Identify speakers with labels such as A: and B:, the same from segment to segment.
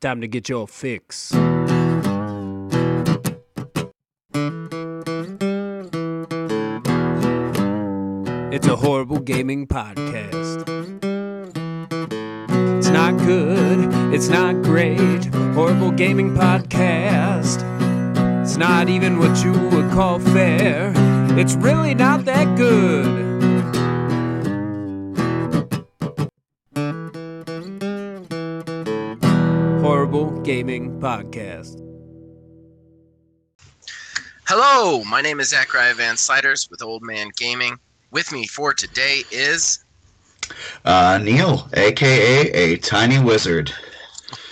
A: Time to get your fix. It's a horrible gaming podcast. It's not good, it's not great. Horrible gaming podcast. It's not even what you would call fair. It's really not that good. Gaming Podcast.
B: Hello, my name is Zachariah Van Sliders with Old Man Gaming. With me for today is
C: Uh, Neil, aka a tiny wizard.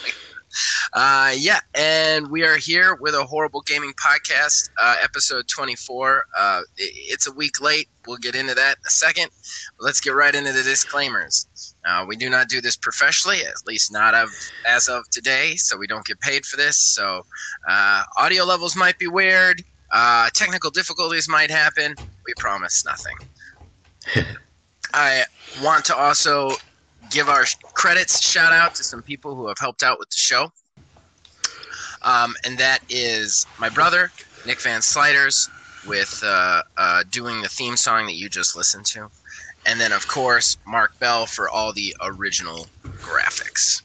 B: uh yeah, and we are here with a horrible gaming podcast, uh, episode 24. Uh, i- it's a week late. We'll get into that in a second. But let's get right into the disclaimers. Uh, we do not do this professionally, at least not of as of today, so we don't get paid for this. So uh, audio levels might be weird. Uh, technical difficulties might happen. We promise nothing. I want to also give our credits shout out to some people who have helped out with the show. Um, and that is my brother, Nick Van Sliders, with uh, uh, doing the theme song that you just listened to. And then, of course, Mark Bell for all the original graphics.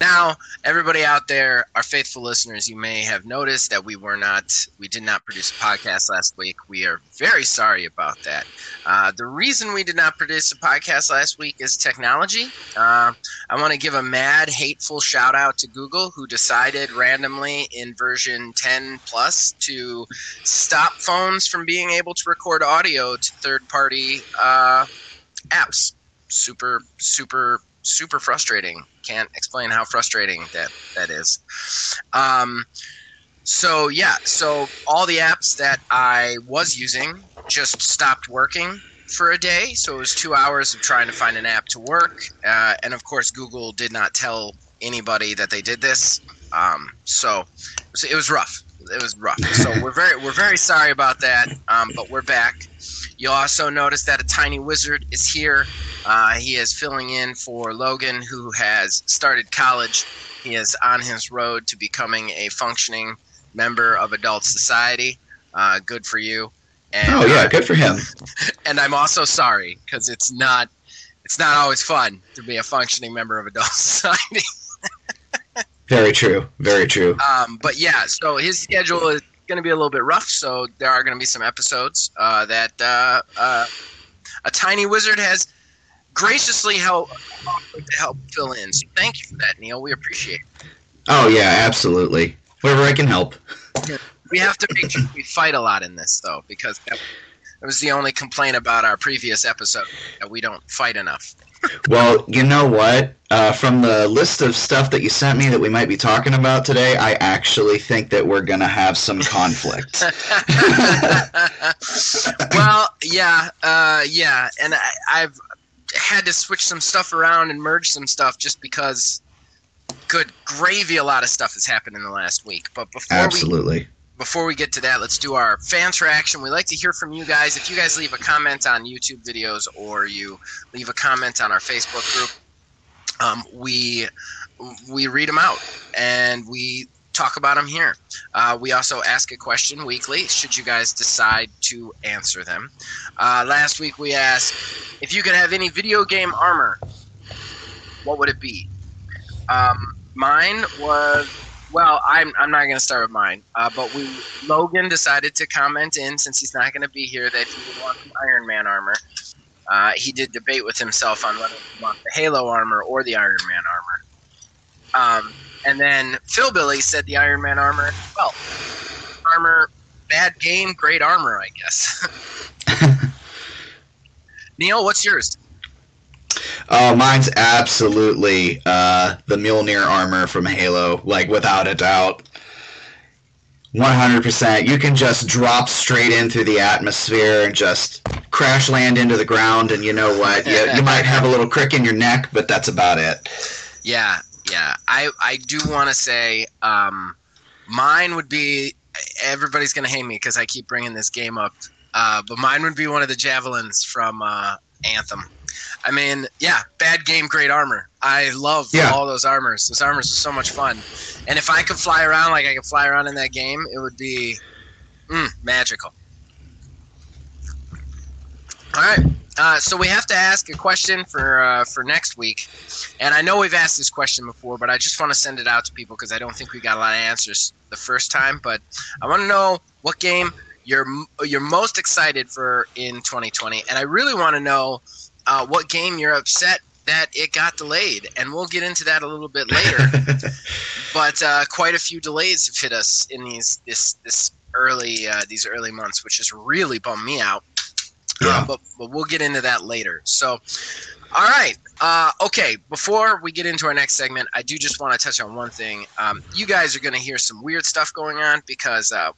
B: Now, everybody out there, our faithful listeners, you may have noticed that we were not, we did not produce a podcast last week. We are very sorry about that. Uh, the reason we did not produce a podcast last week is technology. Uh, I want to give a mad, hateful shout out to Google, who decided randomly in version 10 plus to stop phones from being able to record audio to third party uh, apps. Super, super, super frustrating. Can't explain how frustrating that, that is. Um, so, yeah, so all the apps that I was using just stopped working for a day. So it was two hours of trying to find an app to work. Uh, and of course, Google did not tell anybody that they did this. Um, so it was, it was rough. It was rough. So we're very we're very sorry about that. Um, but we're back. You'll also notice that a tiny wizard is here. Uh, he is filling in for Logan, who has started college. He is on his road to becoming a functioning member of adult society. Uh, good for you. And,
C: Oh yeah, good for him.
B: and I'm also sorry because it's not it's not always fun to be a functioning member of adult society.
C: Very true. Very true.
B: Um, but yeah, so his schedule is going to be a little bit rough. So there are going to be some episodes uh, that uh, uh, a tiny wizard has graciously helped to help fill in. So thank you for that, Neil. We appreciate. it.
C: Oh yeah, absolutely. Wherever I can help.
B: We have to make sure we fight a lot in this though, because that, that was the only complaint about our previous episode that we don't fight enough.
C: Well, you know what? Uh, from the list of stuff that you sent me that we might be talking about today, I actually think that we're gonna have some conflict.
B: well, yeah, uh, yeah, and I, I've had to switch some stuff around and merge some stuff just because, good gravy, a lot of stuff has happened in the last week. But before we
C: absolutely.
B: Before we get to that, let's do our fan interaction. We like to hear from you guys. If you guys leave a comment on YouTube videos or you leave a comment on our Facebook group, um, we we read them out and we talk about them here. Uh, we also ask a question weekly. Should you guys decide to answer them? Uh, last week we asked if you could have any video game armor, what would it be? Um, mine was well, I'm, I'm not going to start with mine, uh, but we Logan decided to comment in since he's not going to be here that he would want the Iron Man armor. Uh, he did debate with himself on whether he want the Halo armor or the Iron Man armor. Um, and then Phil Billy said the Iron Man armor. Well, armor, bad game, great armor, I guess. Neil, what's yours?
C: Oh, mine's absolutely uh, the Mjolnir armor from Halo, like without a doubt. 100%. You can just drop straight in through the atmosphere and just crash land into the ground, and you know what? You, you might have a little crick in your neck, but that's about it.
B: Yeah, yeah. I I do want to say um, mine would be. Everybody's gonna hate me because I keep bringing this game up, uh, but mine would be one of the javelins from uh, Anthem. I mean, yeah, bad game, great armor. I love
C: Yeah.
B: all those armors. Those armors are so much fun. And if I could fly around like I could fly around in that game, it would be mm, magical. All right. Uh, so we have to ask a question for uh, for next week, and I know we've asked this question before, but I just want to send it out to people because I don't think we got a lot of answers the first time. But I want to know what game you're you're most excited for in 2020, and I really want to know uh, what game you're upset that it got delayed, and we'll get into that a little bit later. but uh, quite a few delays have hit us in these this this early uh, these early months, which has really bummed me out.
C: Yeah.
B: Uh, but but we'll get into that later. So, all right, uh, okay. Before we get into our next segment, I do just want to touch on one thing. Um, you guys are going to hear some weird stuff going on because uh,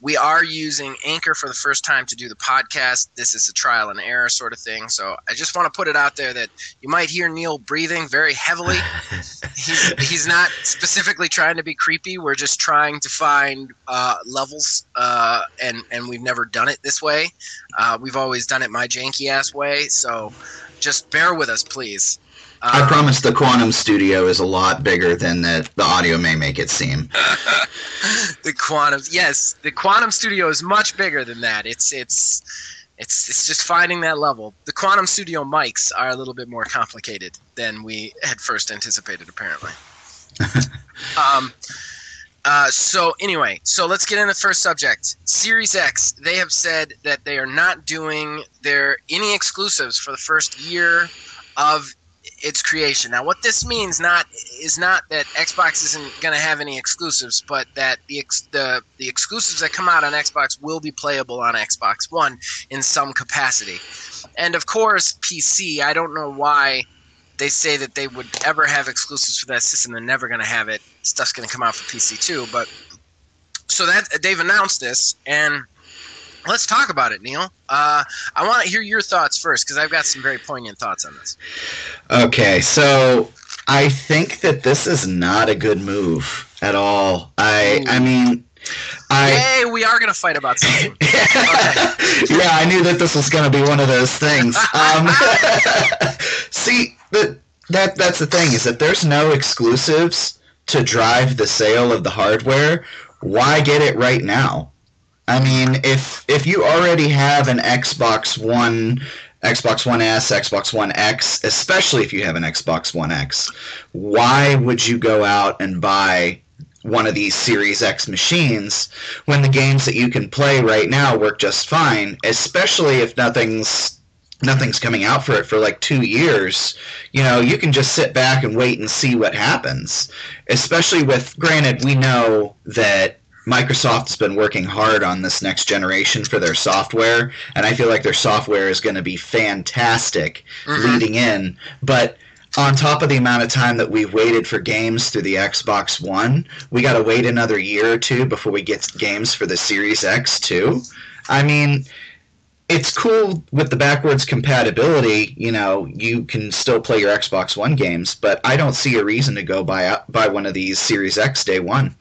B: we are using Anchor for the first time to do the podcast. This is a trial and error sort of thing. So I just want to put it out there that you might hear Neil breathing very heavily. he's, he's not specifically trying to be creepy. We're just trying to find uh, levels, uh, and and we've never done it this way. Uh, we've always done it my janky ass way. So just bear with us, please.
C: I
B: Um,
C: promise the Quantum Studio is a lot bigger than the, the audio may make it seem.
B: the quantum yes the quantum studio is much bigger than that it's it's it's it's just finding that level the quantum studio mics are a little bit more complicated than we had first anticipated apparently um uh, so anyway, so let's get into the first subject. Series X. They have said that they are not doing their any exclusives for the first year of its creation. Now, what this means not is not that Xbox isn't going to have any exclusives, but that the ex, the the exclusives that come out on Xbox will be playable on Xbox One in some capacity. And of course, PC. I don't know why they say that they would ever have exclusives for that system. They're never going to have it. Stuff's going to come out for PC too. But so that they've announced this, and let's talk about it, Neil. Uh, I want to hear your thoughts first because I've got some very poignant thoughts on this.
C: Okay, so I think that this is not a good move at all. I I mean, I
B: Yay, we are going to fight about something.
C: yeah, I knew that this was going to be one of those things. Um, see, the, that that's the thing is that there's no exclusives to drive the sale of the hardware. Why get it right now? I mean, if if you already have an Xbox One, Xbox One S, Xbox One X, especially if you have an Xbox One X, why would you go out and buy one of these Series X machines when the games that you can play right now work just fine, especially if nothing's nothing's coming out for it for like 2 years. You know, you can just sit back and wait and see what happens. Especially with granted we know that Microsoft has been working hard on this next generation for their software, and I feel like their software is going to be fantastic
B: Mhm.
C: leading in. But on top of the amount of time that we've waited for games through the Xbox One, we got to wait another year or two before we get games for the Series X too. I mean, it's cool with the backwards compatibility. You know, you can still play your Xbox One games, but I don't see a reason to go buy buy one of these Series X day one.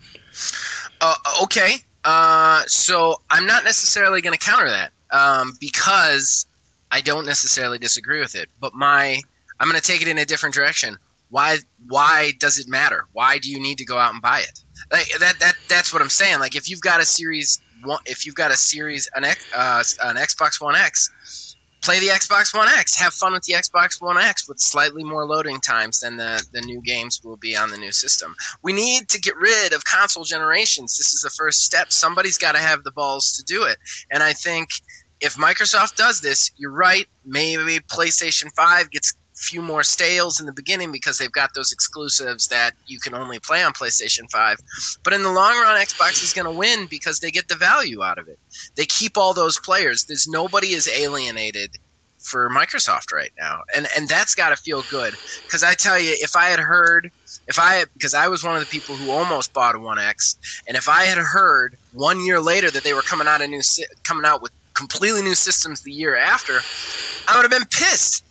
B: Uh, okay. Uh, so I'm not necessarily going to counter that um, because I don't necessarily disagree with it. But my I'm going to take it in a different direction. Why why does it matter? Why do you need to go out and buy it? Like that that that's what I'm saying. Like if you've got a series one, if you've got a series an uh, an Xbox One X, play the Xbox One X. Have fun with the Xbox One X with slightly more loading times than the the new games will be on the new system. We need to get rid of console generations. This is the first step. Somebody's got to have the balls to do it. And I think if Microsoft does this, you're right. Maybe PlayStation 5 gets few more stales in the beginning because they've got those exclusives that you can only play on PlayStation 5. But in the long run, Xbox is going to win because they get the value out of it. They keep all those players. There's nobody is alienated for Microsoft right now. And and that's got to feel good cuz I tell you if I had heard if I because I was one of the people who almost bought a 1X and if I had heard 1 year later that they were coming out a new coming out with completely new systems the year after, I would have been pissed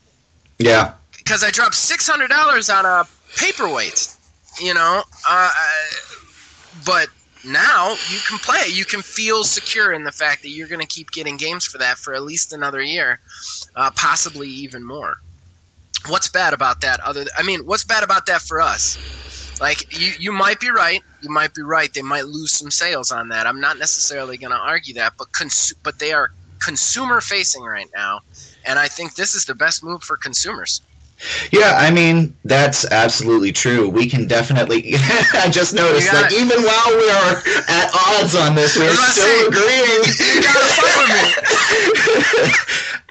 C: Yeah,
B: because I dropped six hundred dollars on a paperweight. You know, uh, but now you can play. You can feel secure in the fact that you're going to keep getting games for that for at least another year, uh, possibly even more. what's bad about that? Other, I mean, what's bad about that for us? Like you, you might be right. You might be right. They might lose some sales on that. I'm not necessarily going to argue that, but cons- but they are consumer facing right now, and I think this is the best move for consumers.
C: Yeah, I mean that's absolutely true. We can definitely. I just noticed that
B: gotta-
C: even while we are at odds on this, we're
B: I was about to
C: still agreeing.
B: You gotta fight with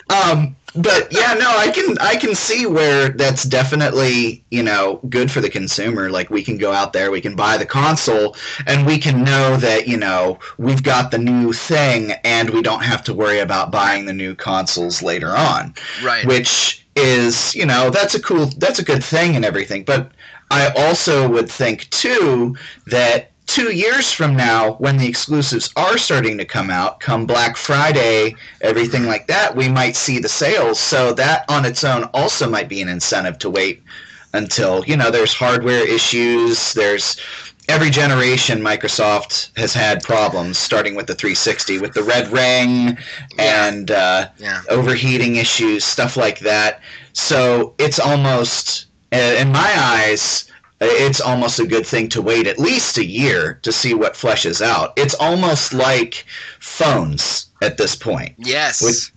B: me.
C: um, but yeah, no, I can I can see where that's definitely you know good for the consumer. Like we can go out there, we can buy the console, and we can know that you know we've got the new thing, and we don't have to worry about buying the new consoles later on
B: Right.
C: which is you know that's a cool that's a good thing and everything but i also would think too that two years from now when the exclusives are starting to come out come black friday everything like that we might see the sales so that on its own also might be an incentive to wait until you know there's hardware issues there's every generation microsoft has had problems starting with the 360 with the red ring
B: Yeah.
C: and uh,
B: Yeah.
C: overheating issues, stuff like that. So it's almost, in my eyes, it's almost a good thing to wait at least a year to see what fleshes out. It's almost like phones at this point.
B: Yes.
C: With-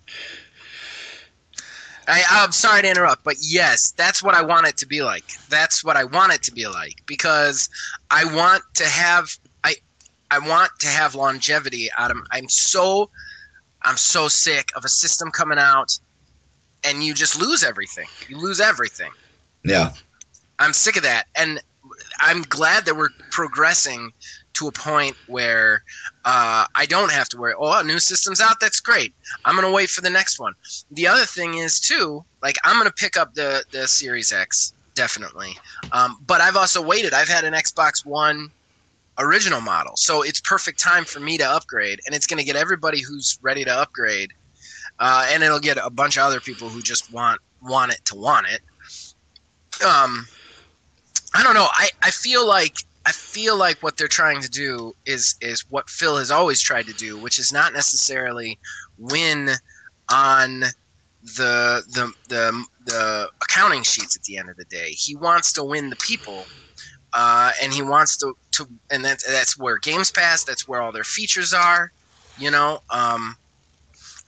B: I, I'm sorry to interrupt, but yes, that's what I want it to be like. That's what I want it to be like because I want to have I I want to have longevity out of. I'm so I'm so sick of a system coming out and you just lose everything. You lose everything.
C: Yeah.
B: I'm sick of that, and I'm glad that we're progressing to a point where uh, I don't have to worry. Oh, new system's out. That's great. I'm gonna wait for the next one. The other thing is too, like I'm gonna pick up the the Series X definitely, um, but I've also waited. I've had an Xbox One original model, so it's perfect time for me to upgrade, and it's gonna get everybody who's ready to upgrade, uh, and it'll get a bunch of other people who just want want it to want it. Um, I don't know. I, I feel like I feel like what they're trying to do is is what Phil has always tried to do, which is not necessarily win on the the the the accounting sheets at the end of the day. He wants to win the people, uh, and he wants to to and that's that's where Games Pass. That's where all their features are. You know. Um,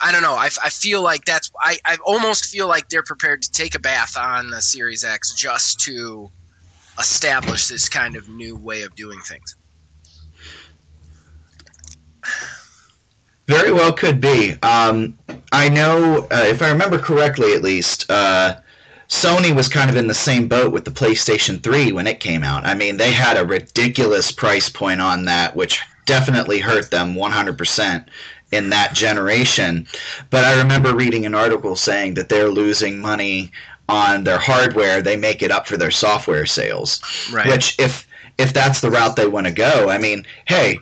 B: I don't know. I, I feel like that's I, I almost feel like they're prepared to take a bath on the Series X just to establish this kind of new way of doing things.
C: Very well could be. Um, I know, uh, if I remember correctly at least, uh, Sony was kind of in the same boat with the PlayStation 3 when it came out. I mean, they had a ridiculous price point on that, which definitely hurt them 100% in that generation. But I remember reading an article saying that they're losing money on their hardware. They make it up for their software sales.
B: Right.
C: Which, if if that's the route they want to go, I mean, hey,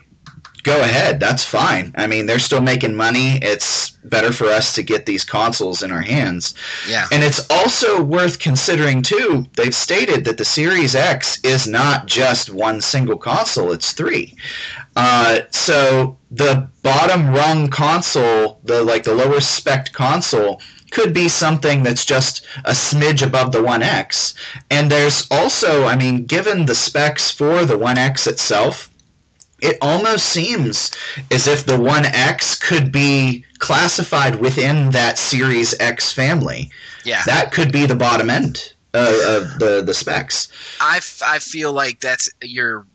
C: go ahead. That's fine. I mean, they're still making money. It's better for us to get these consoles in our hands.
B: yeah.
C: And it's also worth considering, too, they've stated that the Series X is not just one single console, it's three. Uh, so the bottom rung console, the like the lower spec console, could be something that's just a smidge above the One X. And there's also, I mean, given the specs for the One X itself, it almost seems as if the One X could be classified within that Series X family.
B: Yeah.
C: That could be the bottom end uh, of the the specs.
B: I, f- I feel like that's you're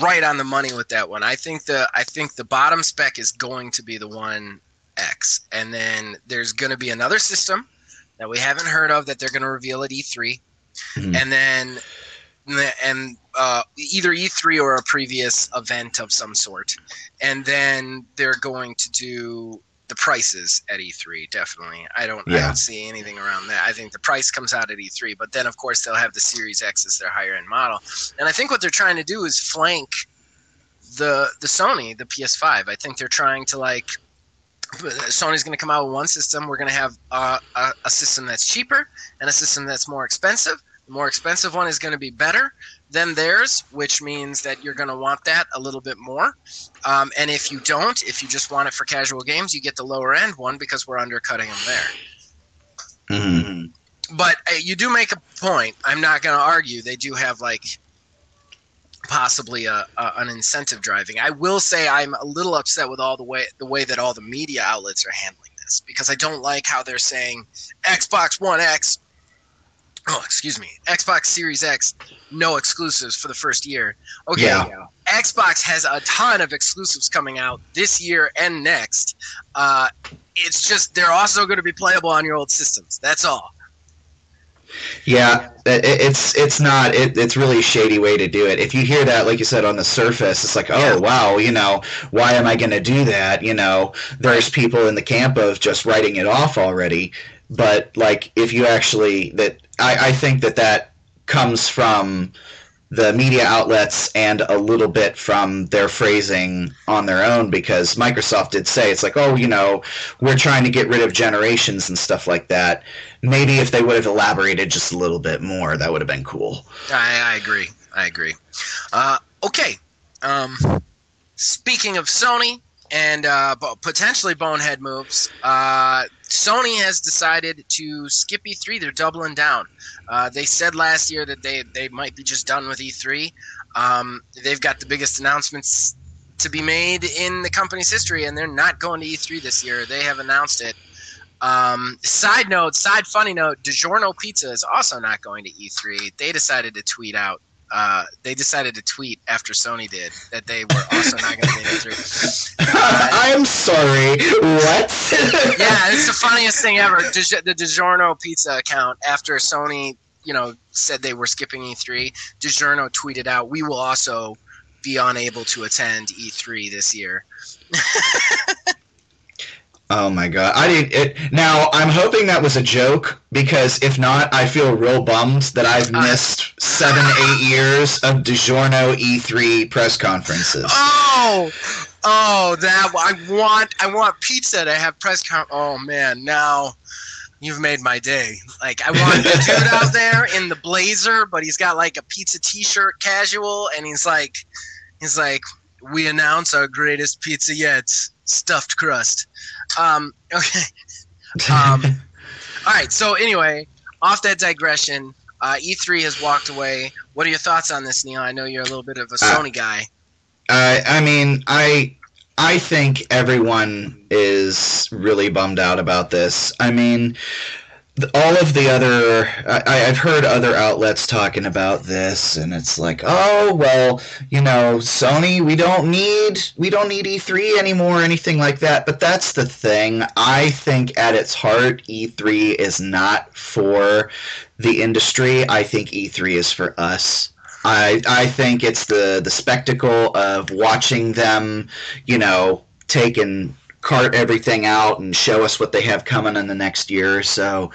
B: right on the money with that one. I think the I think the bottom spec is going to be the one X, and then there's going to be another system that we haven't heard of that they're going to reveal at E3,
C: Mhm.
B: and then and uh, either E3 or a previous event of some sort, and then they're going to do the prices at E3. Definitely, I don't I don't see anything around that. I think the price comes out at E3, but then of course they'll have the Series X as their higher end model, and I think what they're trying to do is flank the the Sony, the PS5. I think they're trying to like. Sony's going to come out with one system. We're going to have uh, a, a system that's cheaper and a system that's more expensive. The more expensive one is going to be better than theirs, which means that you're going to want that a little bit more. Um, and if you don't, if you just want it for casual games, you get the lower end one because we're undercutting them there.
C: Mhm.
B: but uh, you do make a point. I'm not going to argue. They do have like possibly a, a, an incentive driving. I will say I'm a little upset with all the way the way that all the media outlets are handling this because I don't like how they're saying Xbox One X. Oh, excuse me, Xbox Series X, no exclusives for the first year. Okay,
C: Yeah.
B: Xbox has a ton of exclusives coming out this year and next. Uh, it's just they're also going to be playable on your old systems. That's all.
C: Yeah, it, it's it's not it, it's really a shady way to do it. If you hear that, like you said, on the surface, it's like, oh
B: Yeah.
C: wow, you know, why am I going to do that? You know, there's people in the camp of just writing it off already. But like, if you actually that, I, I think that that comes from the media outlets and a little bit from their phrasing on their own because Microsoft did say it's like, oh, you know, we're trying to get rid of generations and stuff like that. Maybe if they would have elaborated just a little bit more, that would have been cool.
B: I, I agree. I agree. Uh, okay. Um, speaking of Sony and uh, potentially bonehead moves, uh, Sony has decided to skip E3. They're doubling down. Uh, they said last year that they, they might be just done with E3. Um, they've got the biggest announcements to be made in the company's history, and they're not going to E3 this year. They have announced it. Um, side note, side funny note, DiGiorno Pizza is also not going to E3. They decided to tweet out. Uh, they decided to tweet after Sony did that they were also not going to be at E3.
C: I'm sorry. What?
B: yeah, it's the funniest thing ever. The DiGiorno Pizza account after Sony, you know, said they were skipping E3. DiGiorno tweeted out, "We will also be unable to attend E3 this year."
C: Oh my god! I did it. Now I'm hoping that was a joke because if not, I feel real bummed that I've
B: Uh,
C: missed seven, eight years of DiGiorno E3 press conferences.
B: Oh, oh, that I want. I want pizza to have press con. Oh man, now you've made my day. Like I want the dude out there in the blazer, but he's got like a pizza T-shirt, casual, and he's like, he's like, we announce our greatest pizza yet, stuffed crust. Um, okay. Um, all right. So anyway, off that digression, uh, E3 has walked away. What are your thoughts on this, Neil? I know you're a little bit of a
C: Uh,
B: Sony guy.
C: I I mean, I I think everyone is really bummed out about this. I mean, all of the other I, I've heard other outlets talking about this, and it's like, oh well, you know, Sony, we don't need we don't need E3 anymore, or anything like that. But that's the thing. I think at its heart, E3 is not for the industry. I think E3 is for us. I I think it's the the spectacle of watching them, you know, take and cart everything out and show us what they have coming in the next year or so.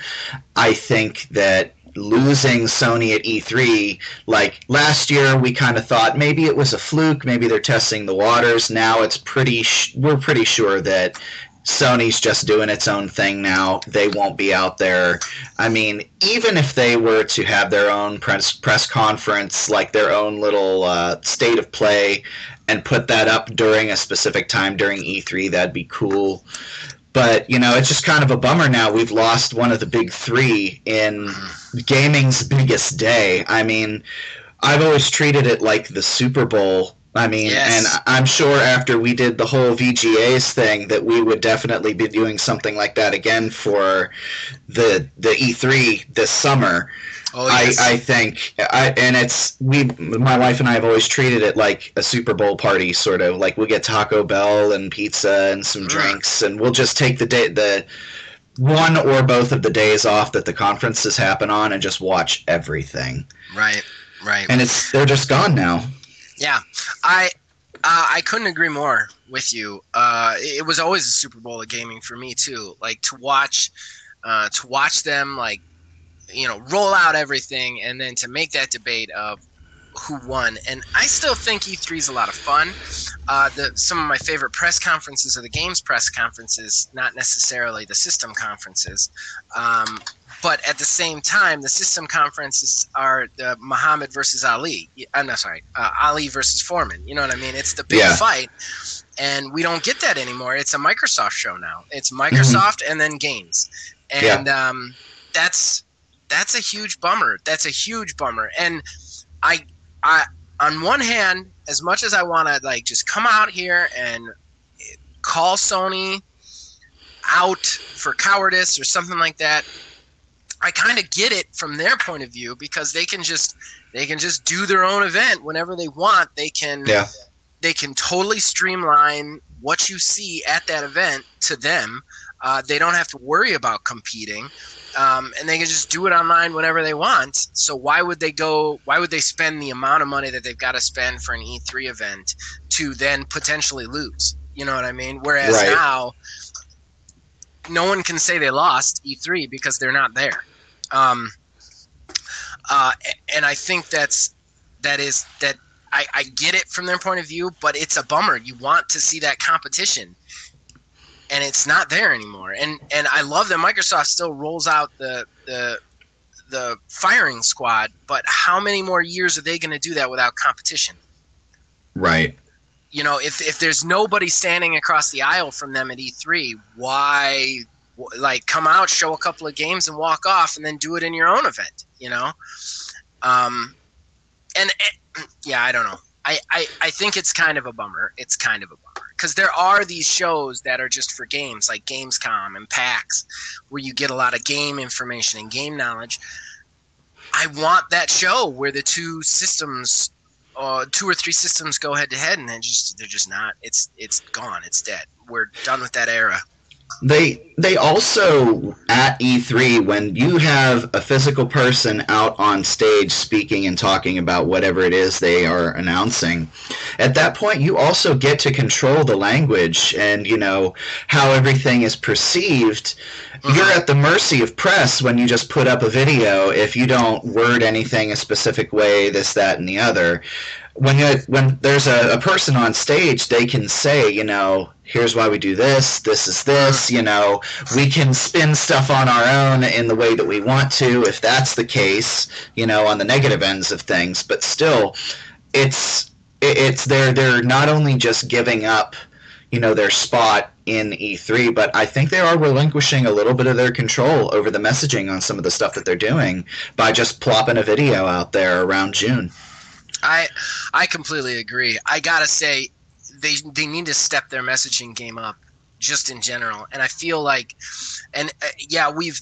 C: I think that losing Sony at E3, like last year, we kind of thought maybe it was a fluke, maybe they're testing the waters. Now it's pretty, sh- we're pretty sure that Sony's just doing its own thing now. They won't be out there. I mean, even if they were to have their own press press conference, like their own little uh, state of play, and put that up during a specific time during E3, that'd be cool. But you know, it's just kind of a bummer now. We've lost one of the big three in gaming's biggest day. I mean, I've always treated it like the Super Bowl. I mean,
B: Yes.
C: and I'm sure after we did the whole VGAs thing that we would definitely be doing something like that again for the the E3 this summer.
B: Oh yes.
C: I, I think, I, and it's we, my wife and I have always treated it like a Super Bowl party, sort of like we'll get Taco Bell and pizza and some
B: Mm.
C: drinks, and we'll just take the day the one or both of the days off that the conferences happen on, and just watch everything.
B: right. Right.
C: And it's they're just gone now.
B: Yeah, I uh, I couldn't agree more with you. Uh, it was always a Super Bowl of gaming for me too. Like to watch, uh, to watch them like, you know, roll out everything, and then to make that debate of who won. And I still think E3 is a lot of fun. Uh, the some of my favorite press conferences are the games press conferences, not necessarily the system conferences. Um, but at the same time, the system conferences are the Muhammad versus Ali. I'm not sorry, uh, Ali versus Foreman. You know what I mean? It's the big
C: Yeah.
B: fight, and we don't get that anymore. It's a Microsoft show now. It's Microsoft and then games, and um, that's that's a huge bummer. That's a huge bummer. And I I on one hand, as much as I want to like just come out here and call Sony out for cowardice or something like that, I kind of get it from their point of view because they can just they can just do their own event whenever they want. They can
C: Yeah.
B: they can totally streamline what you see at that event to them. Uh, they don't have to worry about competing, um, and they can just do it online whenever they want. So why would they go? Why would they spend the amount of money that they've got to spend for an E3 event to then potentially lose? You know what I mean? Whereas
C: Right.
B: now, no one can say they lost E3 because they're not there. Um, uh, and I think that's that is that I, I get it from their point of view, but it's a bummer. You want to see that competition, and it's not there anymore. And and I love that Microsoft still rolls out the the the firing squad, but how many more years are they going to do that without competition?
C: Right.
B: You know, if if there's nobody standing across the aisle from them at E3, why like come out, show a couple of games, and walk off, and then do it in your own event? You know, um, and yeah, I don't know. I, I, I think it's kind of a bummer. It's kind of a bummer because there are these shows that are just for games, like Gamescom and PAX, where you get a lot of game information and game knowledge. I want that show where the two systems, uh, two or three systems go head to head, and then just they're just not. It's it's gone. It's dead. We're done with that era.
C: They they also at E3 when you have a physical person out on stage speaking and talking about whatever it is they are announcing. At that point you also get to control the language and you know how everything is perceived. Mm-hmm. You're at the mercy of press when you just put up a video if you don't word anything a specific way this that and the other when you when there's a, a person on stage, they can say, you know, here's why we do this, this is this, you know, we can spin stuff on our own in the way that we want to, if that's the case, you know, on the negative ends of things. But still, it's it's they're they're not only just giving up, you know, their spot in E3, but I think they are relinquishing a little bit of their control over the messaging on some of the stuff that they're doing by just plopping a video out there around June.
B: I I completely agree. I gotta say, they they need to step their messaging game up, just in general. And I feel like, and uh, yeah, we've,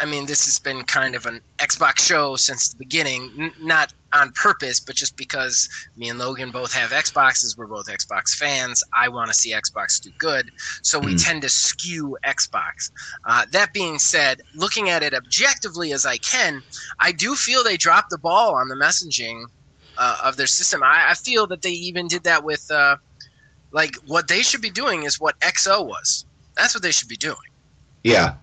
B: I mean, this has been kind of an Xbox show since the beginning, N- not on purpose, but just because me and Logan both have Xboxes. We're both Xbox fans. I want to see Xbox do good, so we
C: Mm.
B: tend to skew Xbox. Uh, that being said, looking at it objectively as I can, I do feel they dropped the ball on the messaging uh, of their system. I, I feel that they even did that with, uh, like, what they should be doing is what XO was. That's what they should be doing.
C: Yeah.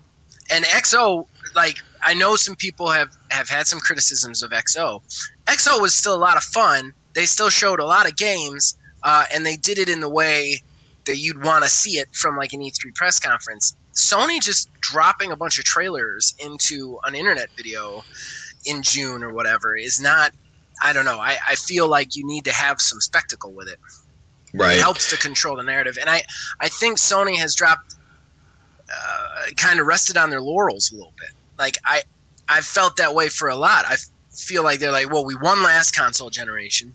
B: And XO, like, I know some people have have had some criticisms of XO. XO was still a lot of fun. They still showed a lot of games, uh, and they did it in the way that you'd want to see it from like an E3 press conference. Sony just dropping a bunch of trailers into an internet video in June or whatever is not. I don't know. I, I feel like you need to have some spectacle with it.
C: Right.
B: It helps to control the narrative, and I I think Sony has dropped, uh, kind of rested on their laurels a little bit. Like I I've felt that way for a lot. I feel like they're like, well, we won last console generation,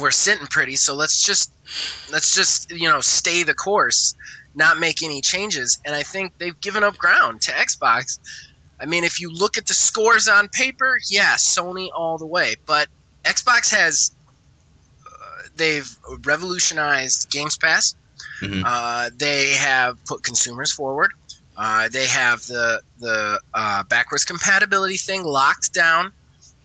B: we're sitting pretty, so let's just let's just you know stay the course, not make any changes. And I think they've given up ground to Xbox. I mean, if you look at the scores on paper, yeah, Sony all the way, but Xbox has uh, they've revolutionized Games Pass.
C: Mhm.
B: Uh, they have put consumers forward. Uh, they have the the uh, backwards compatibility thing locked down.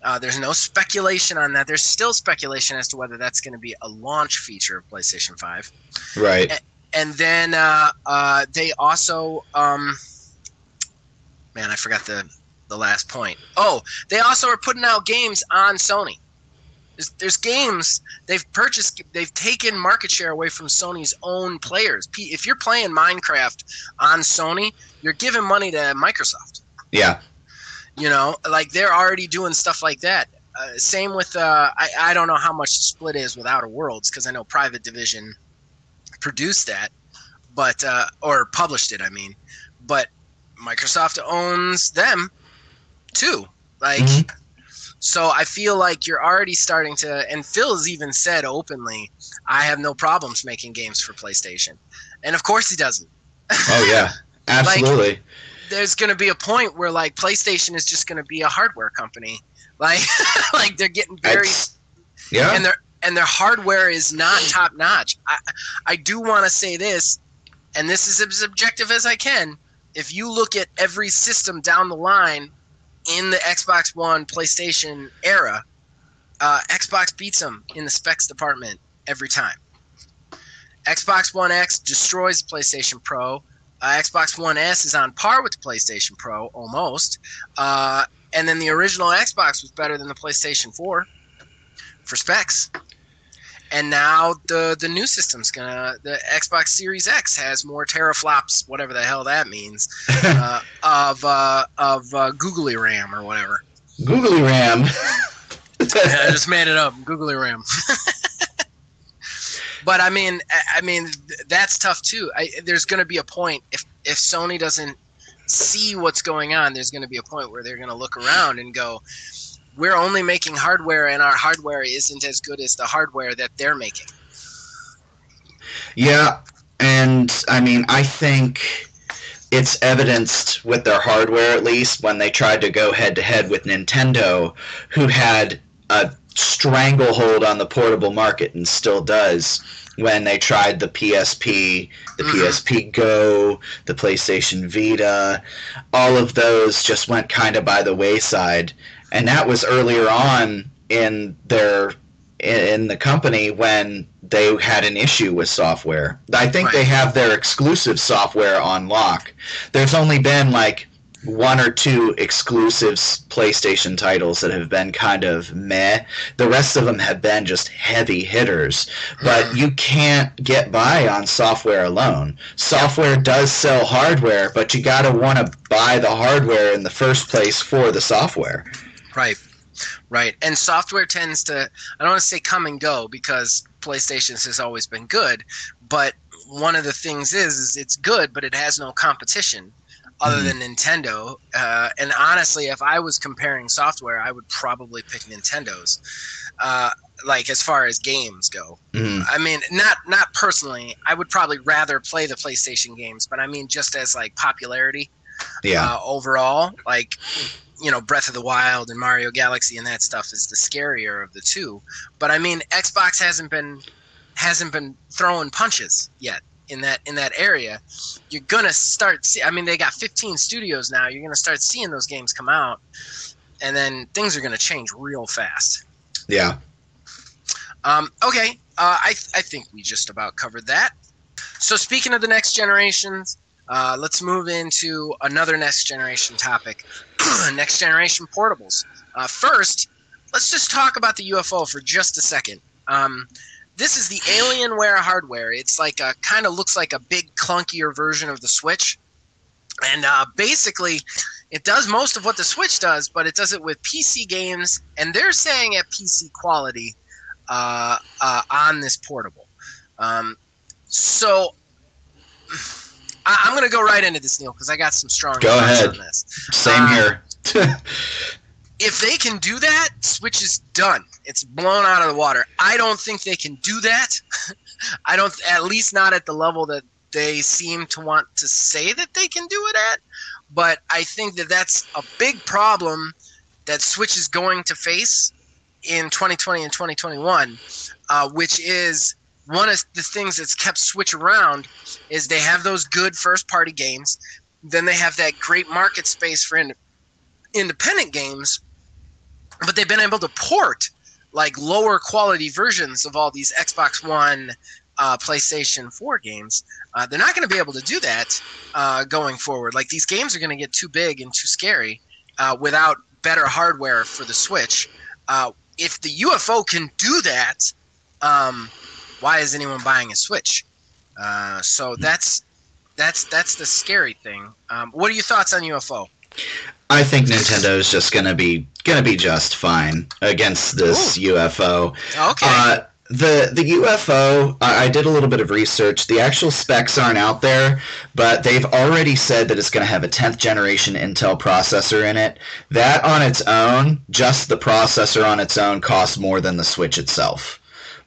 B: Uh, there's no speculation on that. There's still speculation as to whether that's going to be a launch feature of PlayStation 5
C: Right.
B: and then uh, uh, they also um, man i forgot the the last point oh they also are putting out games on sony there's, there's games they've purchased they've taken market share away from sony's own players. If you're playing minecraft on sony you're giving money to microsoft.
C: Yeah.
B: you know like they're already doing stuff like that. Uh, same with uh, I, I don't know how much the split is with outer worlds because i know private division produced that but uh, or published it i mean. But microsoft owns them too. Like,
C: Mhm.
B: So I feel like you're already starting to. And Phil has even said openly, "I have no problems making games for PlayStation," and of course he doesn't.
C: Oh yeah, absolutely.
B: There's going to be a point where like PlayStation is just going to be a hardware company. Like, like they're getting very
C: It's- yeah.
B: and their and their hardware is not top notch. I I do want to say this, and this is as objective as I can. If you look at every system down the line in the Xbox One, PlayStation era, uh, Xbox beats them in the specs department every time. Xbox One X destroys PlayStation Pro. Uh, Xbox One S is on par with the PlayStation Pro almost. Uh, and then the original Xbox was better than the PlayStation 4 for specs. And now the the new system's gonna the Xbox Series X has more teraflops, whatever the hell that means, uh, of uh, of uh, googly RAM or whatever.
C: Googly RAM.
B: I just made it up, googly RAM. but I mean, I- mean that's tough too. I, there's gonna be a point if if Sony doesn't see what's going on, there's gonna be a point where they're gonna look around and go, we're only making hardware and our hardware isn't as good as the hardware that they're making.
C: Yeah, and I mean, I think it's evidenced with their hardware at least when they tried to go head to head with Nintendo, who had a stranglehold on the portable market and still does when they tried the PSP, the
B: Mhm.
C: PSP Go, the PlayStation Vita. All of those just went kind of by the wayside. And that was earlier on in their in the company when they had an issue with software. I think
B: Right.
C: they have their exclusive software on lock. There's only been like one or two exclusive PlayStation titles that have been kind of meh. The rest of them have been just heavy hitters. But hmm. you can't get by on software alone. Software does sell hardware, but you got to want to buy the hardware in the first place for the software.
B: Right. Right. And software tends to I don't want to say come and go because PlayStation has always been good, but one of the things is, is it's good, but it has no competition other
C: Mhm.
B: than Nintendo. Uh, and honestly, if I was comparing software, I would probably pick Nintendo's. Uh, like as far as games go,
C: Mhm.
B: I mean, not not personally. I would probably rather play the PlayStation games, but I mean, just as like popularity
C: Yeah.
B: uh, overall. Like, you know, Breath of the Wild and Mario Galaxy and that stuff is the scarier of the two. But I mean, Xbox hasn't been hasn't been throwing punches yet in that in that area. You're gonna start. See, I mean, they got 15 studios now. You're gonna start seeing those games come out, and then things are gonna change real fast.
C: yeah.
B: Um, okay, uh, I, I think we just about covered that. So speaking of the next generations, uh, let's move into another next generation topic: next generation portables. Uh, first, let's just talk about the UFO for just a second. Um, this is the Alienware hardware. It's like a kind of looks like a big clunkier version of the Switch, and uh, basically, it does most of what the Switch does, but it does it with PC games, and they're saying at PC quality uh, uh, on this portable. Um, so I, I'm going to go right into this, Neil, because I got some strong
C: Go
B: thoughts
C: ahead.
B: on this.
C: Same
B: Uh,
C: here.
B: If they can do that, Switch is done. It's blown out of the water. I don't think they can do that. I don't, at least not at the level that they seem to want to say that they can do it at. But I think that that's a big problem that Switch is going to face in 2020 and 2021, uh, which is one of the things that's kept Switch around is they have those good first party games, then they have that great market space for ind- independent games, but they've been able to port like lower quality versions of all these Xbox One, uh, PlayStation 4 games. Uh, they're not going to be able to do that uh, going forward. Like these games are going to get too big and too scary uh, without better hardware for the Switch. Uh, if the UFO can do that, um, why is anyone buying a Switch? Uh, so that's that's that's the scary thing. Um, what are your thoughts on UFO?
C: I think Nintendo's just gonna be gonna be just fine against this UFO.
B: Okay.
C: Uh, the the UFO, I, I did a little bit of research. The actual specs aren't out there, but they've already said that it's going to have a 10th generation Intel processor in it. That on its own, just the processor on its own, costs more than the Switch itself.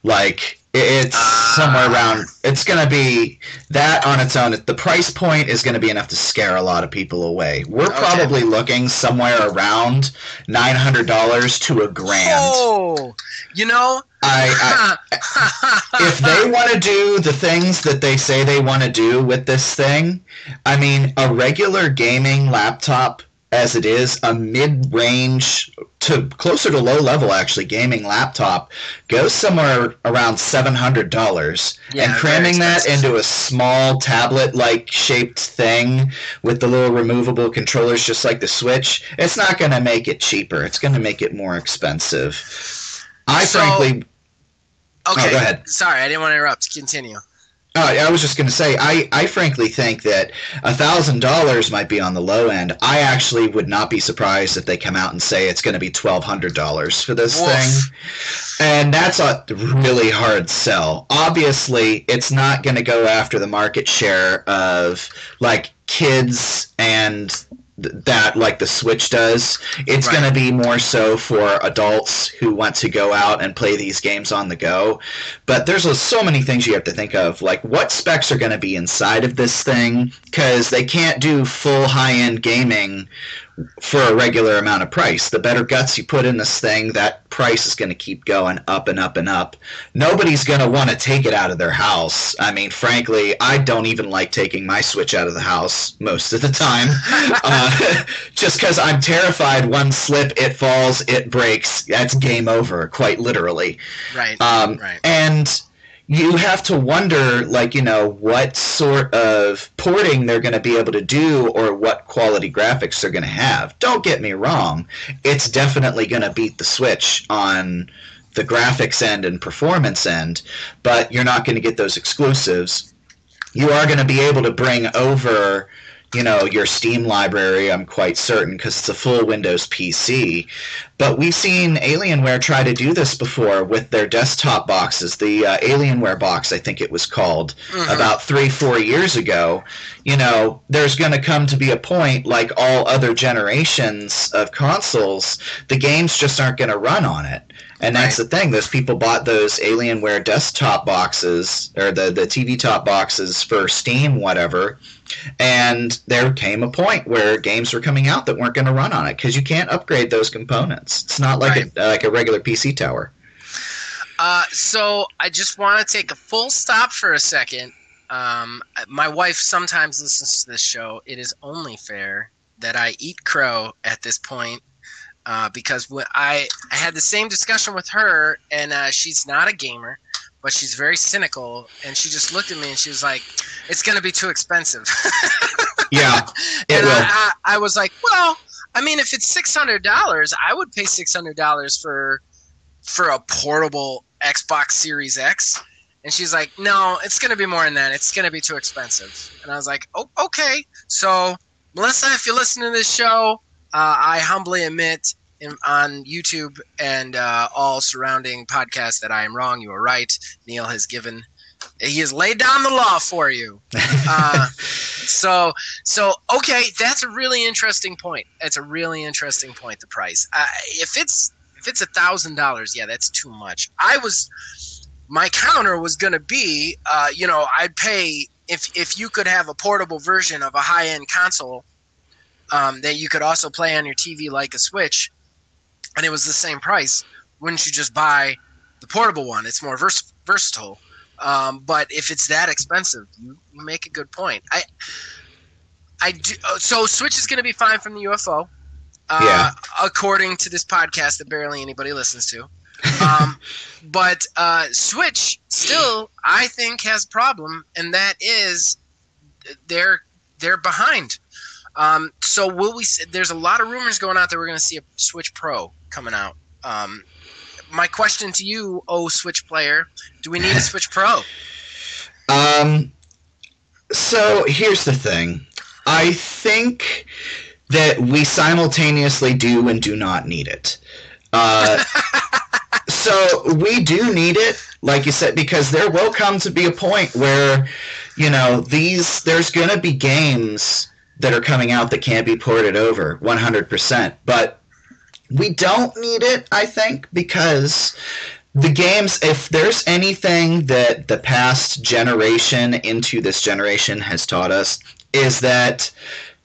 C: Like it's somewhere around. It's going to be that on its own. The price point is going to be enough to scare a lot of people away. We're
B: Okay.
C: probably looking somewhere around nine hundred dollars to a grand.
B: Oh, you know,
C: I, I if they want to do the things that they say they want to do with this thing, I mean, a regular gaming laptop as it is, a mid-range to closer to low level actually gaming laptop goes somewhere around $700
B: Yeah,
C: and cramming that into a small tablet like shaped thing with the little removable controllers just like the switch it's not going to make it cheaper it's going to make it more expensive i
B: So-
C: frankly oh,
B: okay.
C: Oh, go ahead.
B: Sorry, I didn't want to interrupt. Continue.
C: Oh, I was just going to say, I, I frankly think that thousand dollars might be on the low end. I actually would not be surprised if they come out and say it's going to be twelve hundred dollars for this
B: Woof.
C: thing, and that's a really hard sell. Obviously, it's not going to go after the market share of like kids and that like the Switch does. It's
B: Right.
C: going to be more so for adults who want to go out and play these games on the go. But there's so many things you have to think of, like what specs are going to be inside of this thing, because they can't do full high end gaming for a regular amount of price. The better guts you put in this thing, that price is going to keep going up and up and up. Nobody's going to want to take it out of their house. I mean, frankly, I don't even like taking my Switch out of the house most of the time, uh, just because I'm terrified. One slip, it falls, it breaks. That's game over, quite literally.
B: Right.
C: Um,
B: Right.
C: And you have to wonder, like, you know, what sort of porting they're going to be able to do or what quality graphics they're going to have. Don't get me wrong, it's definitely going to beat the Switch on the graphics end and performance end, but you're not going to get those exclusives. You are going to be able to bring over you know your steam library i'm quite certain because it's a full windows pc but we've seen alienware try to do this before with their desktop boxes the uh, alienware box i think it was called
B: Mhm.
C: about three four years ago you know there's going to come to be a point like all other generations of consoles the games just aren't going to run on it and that's the thing those people bought those alienware desktop boxes or the, the tv top boxes for steam whatever and there came a point where games were coming out that weren't going to run on it because you can't upgrade those components. It's not like a, like a regular PC tower.
B: Uh, so I just want to take a full stop for a second. Um, my wife sometimes listens to this show. It is only fair that I eat crow at this point uh, because when I I had the same discussion with her, and uh, she's not a gamer, but she's very cynical, and she just looked at me and she was like, "It's going to be too expensive."
C: Yeah, it
B: and
C: will.
B: I, I, I was like, well, I mean, if it's six hundred dollars, I would pay six hundred dollars for for a portable Xbox Series X. And she's like, no, it's gonna be more than that. It's gonna be too expensive. And I was like, oh, okay. So, Melissa, if you listen to this show, uh, I humbly admit in, on YouTube and uh, all surrounding podcasts that I am wrong. You are right. Neil has given, he has laid down the law for you. Uh, so so okay that's a really interesting point. It's a really interesting point the price. Uh, if it's if it's a thousand dollars yeah that's too much. I was my counter was going to be uh, you know i'd pay if if you could have a portable version of a high-end console um, that you could also play on your tv like a switch and it was the same price wouldn't you just buy the portable one? It's more vers- versatile um, but if it's that expensive, you, make a good point. I, I do. oh, So Switch is going to be fine from the UFO, uh,
C: Yeah.
B: according to this podcast that barely anybody listens to. Um, but uh, Switch still, I think, has a problem, and that is they're they're behind. Um, so will we? There's a lot of rumors going out that we're going to see a Switch Pro coming out. Um, my question to you, oh Switch player, do we need a Switch Pro?
C: Um, so here's the thing. I think that we simultaneously do and do not need it. Uh, So we do need it, like you said, because there will come to be a point where, you know, these there's gonna be games that are coming out that can't be ported over 100%. But we don't need it, I think, because the games, if there's anything that the past generation into this generation has taught us, is that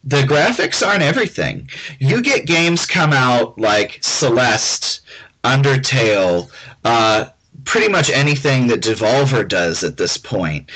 C: the graphics aren't everything. You get games come out like Celeste, Undertale, uh, pretty much anything that Devolver does at this point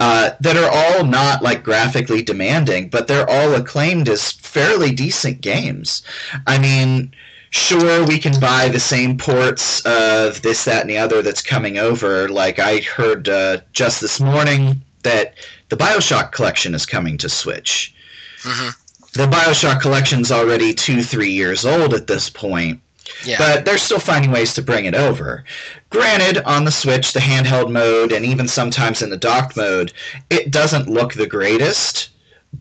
C: uh, that are all not like graphically demanding, but they're all acclaimed as fairly decent games. I mean, sure, we can buy the same ports of this, that, and the other that's coming over. Like I heard uh, just this morning that the Bioshock collection is coming to Switch.
B: Mm-hmm.
C: The Bioshock collection's already two, three years old at this point.
B: Yeah.
C: But they're still finding ways to bring it over. Granted, on the Switch, the handheld mode, and even sometimes in the docked mode, it doesn't look the greatest,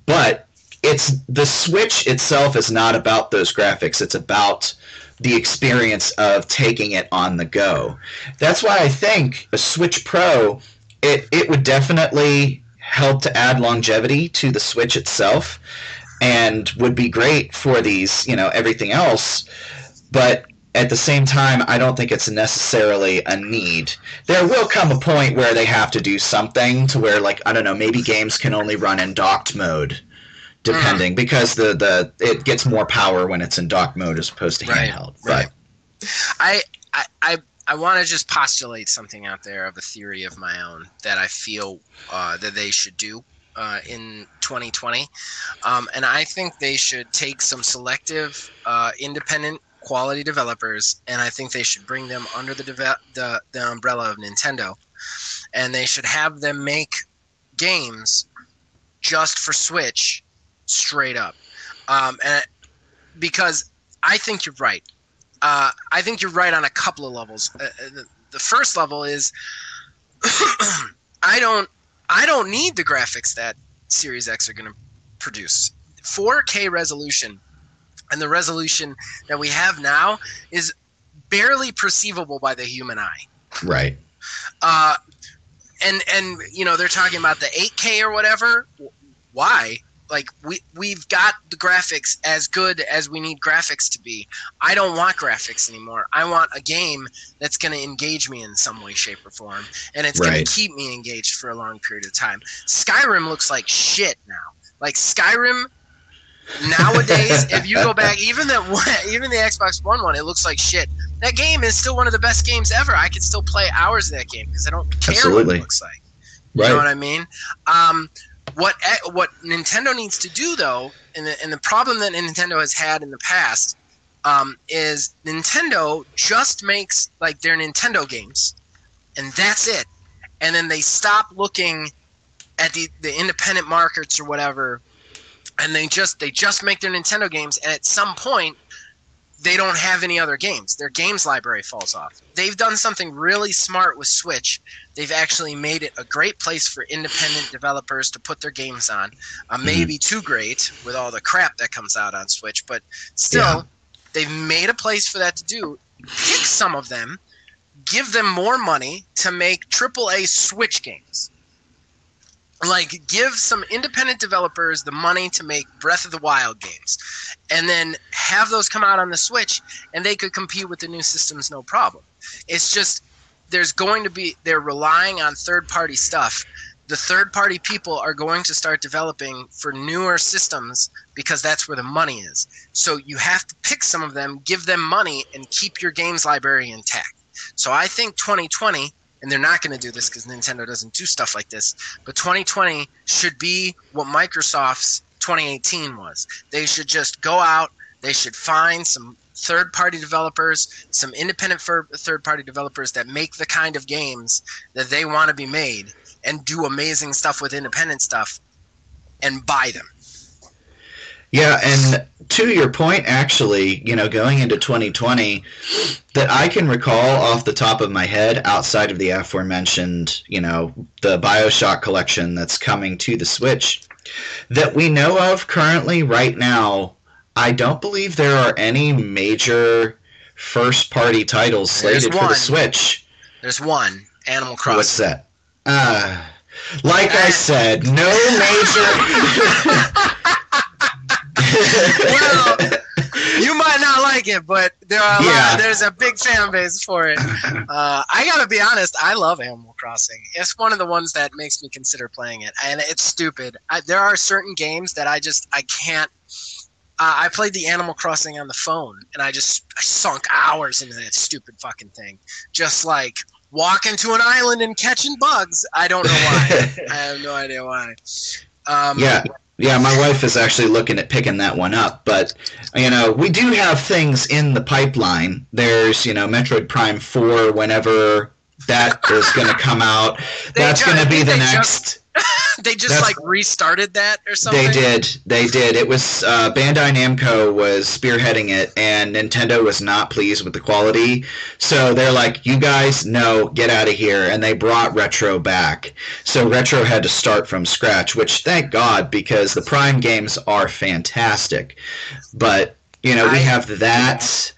C: but it's the Switch itself is not about those graphics. It's about the experience of taking it on the go. That's why I think a Switch Pro it, it would definitely help to add longevity to the Switch itself and would be great for these, you know, everything else. But at the same time, I don't think it's necessarily a need. There will come a point where they have to do something to where, like, I don't know, maybe games can only run in docked mode, depending, because the, the it gets more power when it's in dock mode as opposed to
B: Right,
C: handheld.
B: right. I I I, I want to just postulate something out there of a theory of my own that I feel uh, that they should do uh, in 2020, um, and I think they should take some selective, uh, independent, quality developers, and I think they should bring them under the deve- the the umbrella of Nintendo, and they should have them make games just for Switch, straight up, um, and because I think you're right uh, I think you're right on a couple of levels. Uh, uh, the, the first level is I don't I don't need the graphics that Series X are going to produce. 4K resolution and the resolution that we have now is barely perceivable by the human eye.
C: Right.
B: Uh, and and you know they're talking about the 8K or whatever. Why? Like we we've got the graphics as good as we need graphics to be. I don't want graphics anymore. I want a game that's going to engage me in some way, shape, or form, and it's going to keep me engaged for a long period of time. Skyrim looks like shit now. Like Skyrim nowadays, if you go back, even the even the Xbox One one, it looks like shit. That game is still one of the best games ever. I could still play hours of that game because I don't care what it looks like. You know what I mean? Um, what what Nintendo needs to do though, and the, and the problem that Nintendo has had in the past, um, is Nintendo just makes like their Nintendo games, and that's it. And then they stop looking at the, the independent markets or whatever, and they just they just make their Nintendo games. And at some point, they don't have any other games. Their games library falls off. They've done something really smart with Switch. They've actually made it a great place for independent developers to put their games on. Uh, maybe too great with all the crap that comes out on Switch, but still,
C: Yeah.
B: they've made a place for that to do. Pick some of them, give them more money to make AAA Switch games. Like, give some independent developers the money to make Breath of the Wild games, and then have those come out on the Switch, and they could compete with the new systems no problem. It's just there's going to be they're relying on third party stuff. The third party people are going to start developing for newer systems because that's where the money is. So you have to pick some of them, give them money, and keep your games library intact. So I think 2020, and they're not going to do this because Nintendo doesn't do stuff like this, but 2020 should be what Microsoft's 2018 was. They should just go out, they should find some third party developers, some independent third party developers that make the kind of games that they want to be made and do amazing stuff with independent stuff and buy them.
C: Yeah, and to your point, actually, you know, going into 2020, that I can recall off the top of my head, outside of the aforementioned, you know, the Bioshock collection that's coming to the Switch, that we know of currently right now, I don't believe there are any major first party titles slated for
B: one.
C: the Switch.
B: There's one Animal Crossing.
C: What's that? Uh, like I said, no
B: well, you might not like it, but there are a
C: Yeah.
B: lot, there's a big fan base for it. Uh, I gotta be honest, I love Animal Crossing. It's one of the ones that makes me consider playing it, and it's stupid. I, there are certain games that I just I can't. Uh, I played the Animal Crossing on the phone, and I just I sunk hours into that stupid fucking thing. Just like walking to an island and catching bugs. I don't know why. I have no idea why. Um,
C: yeah, yeah. My wife is actually looking at picking that one up, but you know, we do have things in the pipeline. There's, you know, Metroid Prime Four. Whenever that is going to come out, that's going to be the next.
B: they just
C: That's-
B: like restarted that or something.
C: They did. They did. It was uh, Bandai Namco was spearheading it, and Nintendo was not pleased with the quality. So they're like, "You guys, no, get out of here!" And they brought Retro back. So Retro had to start from scratch, which thank God because the Prime games are fantastic. But you know, we
B: I-
C: have that,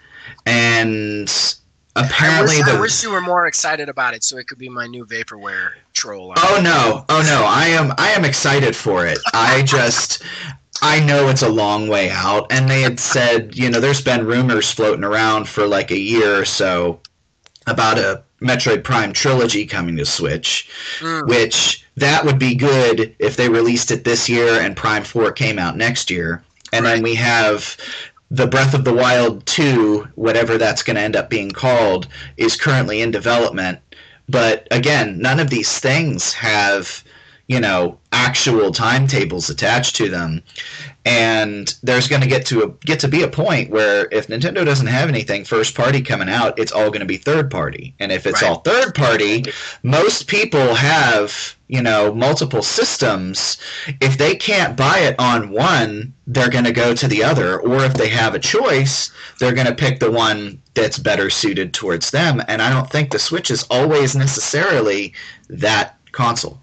C: and
B: I
C: apparently
B: wish, I wish you were more excited about it, so it could be my new vaporware troll.
C: Oh no! Oh no! I am I am excited for it. I just I know it's a long way out, and they had said you know there's been rumors floating around for like a year or so about a Metroid Prime trilogy coming to Switch,
B: Mm.
C: which that would be good if they released it this year and Prime Four came out next year, and then we have. The Breath of the Wild 2, whatever that's going to end up being called, is currently in development. But again, none of these things have, you know, actual timetables attached to them. And there's going to get to a, get to be a point where if Nintendo doesn't have anything first party coming out, it's all going to be third party. And if it's
B: Right.
C: all third party, most people have, you know, multiple systems. If they can't buy it on one, they're going to go to the other. Or if they have a choice, they're going to pick the one that's better suited towards them. And I don't think the Switch is always necessarily that console.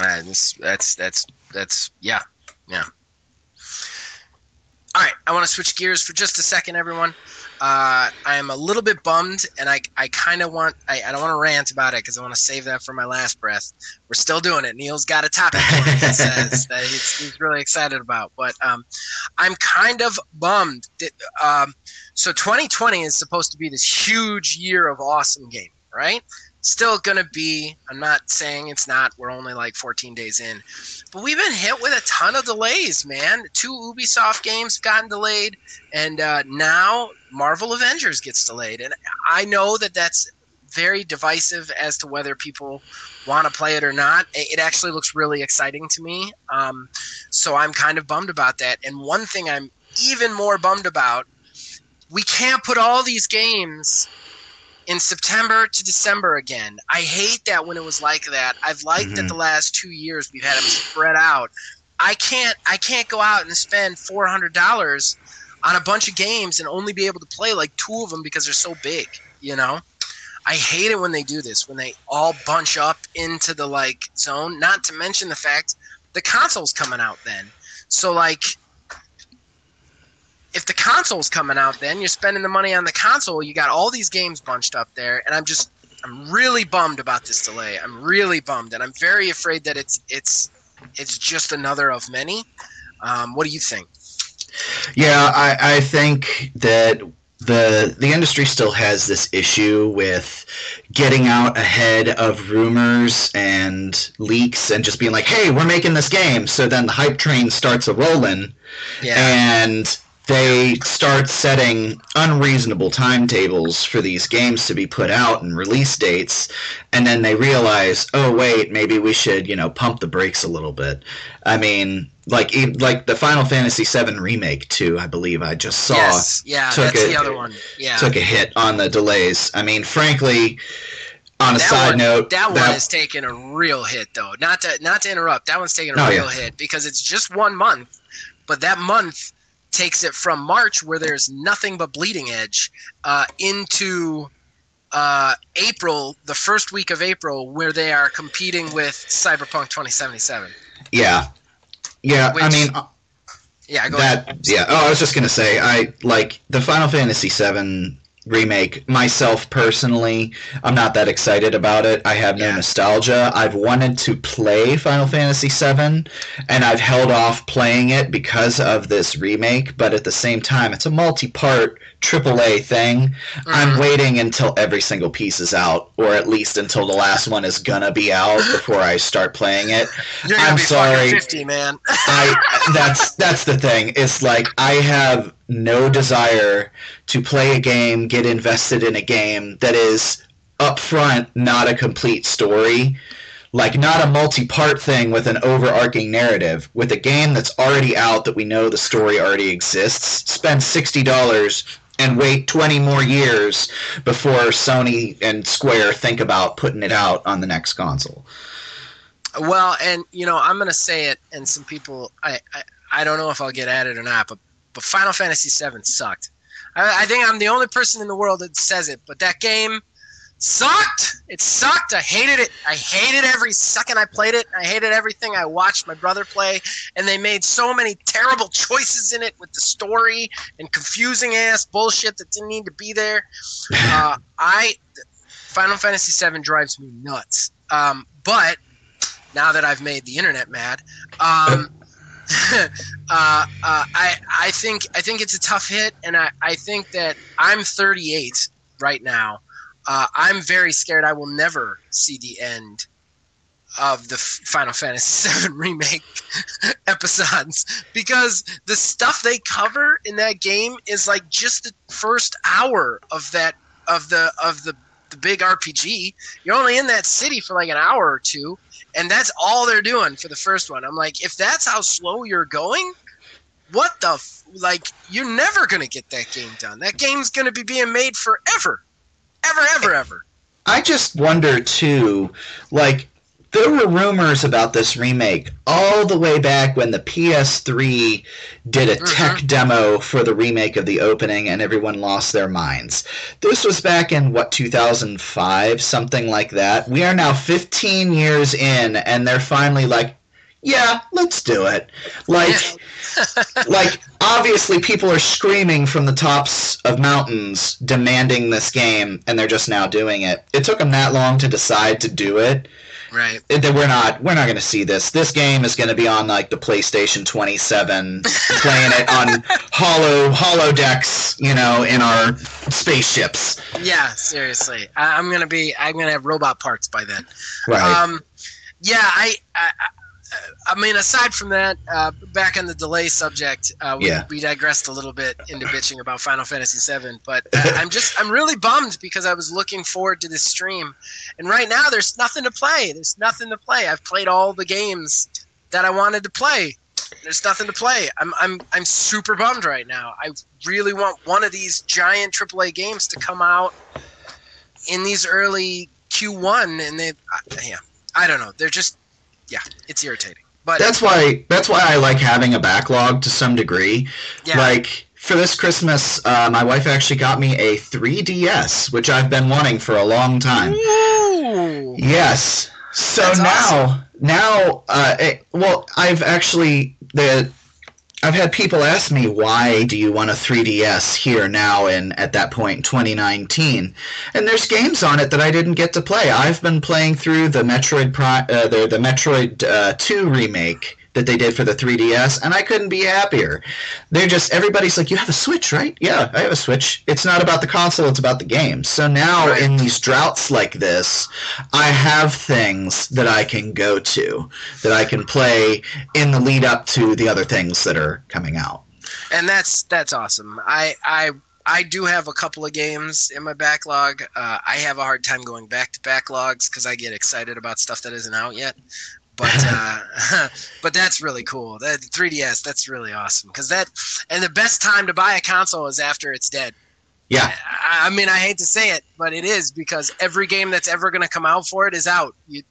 B: Right, this, that's that's that's yeah, yeah. All right, I want to switch gears for just a second, everyone. Uh, I am a little bit bummed, and I, I kind of want I, I don't want to rant about it because I want to save that for my last breath. We're still doing it. Neil's got a topic that says that he's, he's really excited about, but um, I'm kind of bummed. That, um, so 2020 is supposed to be this huge year of awesome gaming, right? Still gonna be. I'm not saying it's not. We're only like 14 days in, but we've been hit with a ton of delays, man. Two Ubisoft games have gotten delayed, and uh, now Marvel Avengers gets delayed. And I know that that's very divisive as to whether people want to play it or not. It it actually looks really exciting to me, um, so I'm kind of bummed about that. And one thing I'm even more bummed about: we can't put all these games in September to December again. I hate that when it was like that. I've liked that
C: Mhm.
B: the last two years we've had them spread out. I can't I can't go out and spend four hundred dollars on a bunch of games and only be able to play like two of them because they're so big. You know, I hate it when they do this when they all bunch up into the like zone. Not to mention the fact the console's coming out then. So like if the console's coming out then you're spending the money on the console. You got all these games bunched up there and i'm just i'm really bummed about this delay. I'm really bummed and i'm very afraid that it's it's it's just another of many. Um, what do you think?
C: Yeah, I, I think that the the industry still has this issue with getting out ahead of rumors and leaks and just being like, "Hey, we're making this game." So then the hype train starts a rolling,
B: yeah.
C: And they start setting unreasonable timetables for these games to be put out and release dates and then they realize oh wait maybe we should you know pump the brakes a little bit. I mean like like the final fantasy 7 remake too i believe i just saw
B: yes. Yeah
C: took
B: that's
C: it-
B: the other one. Yeah.
C: took a hit on the delays. I mean frankly on a
B: That
C: side
B: one-
C: note
B: that one is taking a real hit though. Not to not to interrupt that one's taking a
C: Oh,
B: real
C: yeah.
B: hit because it's just one month but that month takes it from march where there's nothing but bleeding edge uh, into uh, april the first week of april where they are competing with cyberpunk 2077
C: yeah. Yeah i
B: Which-
C: mean
B: yeah go
C: that
B: ahead.
C: yeah. Oh i was just gonna say i like the final fantasy 7 remake. Myself personally, I'm not that excited about it. I have no
B: Yeah.
C: nostalgia. I've wanted to play Final Fantasy VII, and I've held off playing it because of this remake. But at the same time, it's a multi-part AAA thing. I'm
B: Mhm.
C: waiting until every single piece is out, or at least until the last one is gonna be out before I start playing it. I'm sorry.
B: fifty, man.
C: I that's that's the thing. It's like I have no desire to play a game, get invested in a game that is upfront not a complete story. Like not a multi-part thing with an overarching narrative. With a game that's already out that we know the story already exists, spend sixty dollars and wait 20 more years before Sony and Square think about putting it out on the next console.
B: Well, and you know, I'm gonna say it, and some people, I, I, I don't know if I'll get at it or not, but, but Final Fantasy VII sucked. I, I think I'm the only person in the world that says it, but that game sucked. It sucked. I hated it. I hated every second I played it. I hated everything I watched my brother play, and they made so many terrible choices in it with the story and confusing ass bullshit that didn't need to be there. Uh, I Final Fantasy VII drives me nuts. Um, but now that I've made the internet mad, um, uh, uh, I I think I think it's a tough hit, and I, I think that I'm 38 right now. Uh, I'm very scared I will never see the end of the Final Fantasy VII remake episodes because the stuff they cover in that game is like just the first hour of that of the of the the big RPG. You're only in that city for like an hour or two, and that's all they're doing for the first one. I'm like, if that's how slow you're going, what the f- like? You're never gonna get that game done. That game's gonna be being made forever, ever, ever, ever.
C: I just wonder too, like there were rumors about this remake all the way back when the PS3 did a mm-hmm. tech demo for the remake of the opening and everyone lost their minds. This was back in what 2005, something like that. We are now 15 years in and they're finally like, yeah, let's do it. Like like obviously people are screaming from the tops of mountains demanding this game and they're just now doing it it took them that long to decide to do it
B: Right.
C: That we're not we're not going to see this this game is going to be on like the playstation 27 playing it on hollow holodecks you know in our spaceships
B: Yeah, seriously. I, I'm gonna be. I'm gonna have robot parts by then.
C: right
B: Um, yeah, I, I, I- mean, aside from that, uh, back on the delay subject, uh, we,
C: Yeah.
B: we digressed a little bit into bitching about Final Fantasy VII. But uh, I'm just, I'm really bummed because I was looking forward to this stream, and right now there's nothing to play. There's nothing to play. I've played all the games that I wanted to play. There's nothing to play. I'm, I'm, I'm super bummed right now. I really want one of these giant AAA games to come out in these early Q1, and they, uh, yeah, I don't know. They're just, yeah, it's irritating. But
C: that's why that's why i like having a backlog to some degree
B: yeah,
C: Like for this Christmas, uh, my wife actually got me a 3DS, which I've been wanting for a long time.
B: Ooh.
C: Yes. So
B: That's
C: now, now, uh, it, well, I've actually the. I've had people ask me why do you want a 3DS here now and at that point in 2019, and there's games on it that I didn't get to play. I've been playing through the Metroid Pri- uh, the the Metroid uh, 2 remake that they did for the 3DS, and I couldn't be happier. They're just everybody's like, "You have a Switch, right?" Yeah, I have a Switch. It's not about the console; it's about the game. So now,
B: Right.
C: in these droughts like this, I have things that I can go to that I can play in the lead up to the other things that are coming out.
B: and that's that's awesome. I I I do have a couple of games in my backlog. Uh, I have a hard time going back to backlogs because I get excited about stuff that isn't out yet. But uh, but that's really cool. That 3DS, that's really awesome because that and the best time to buy a console is after it's dead.
C: Yeah,
B: I, I mean, I hate to say it, but it is because every game that's ever going to come out for it is out. You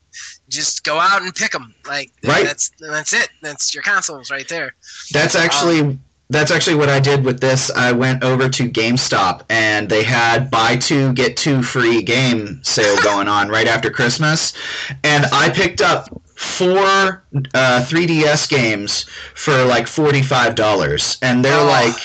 B: just go out and pick them. Like
C: Right.
B: that's that's it. That's your consoles right there.
C: that's actually that's actually what I did with this. I went over to GameStop and they had buy two get two free game sale going on right after Christmas, and I picked up four uh, 3DS games for like forty five dollars, and they're
B: Oh.
C: like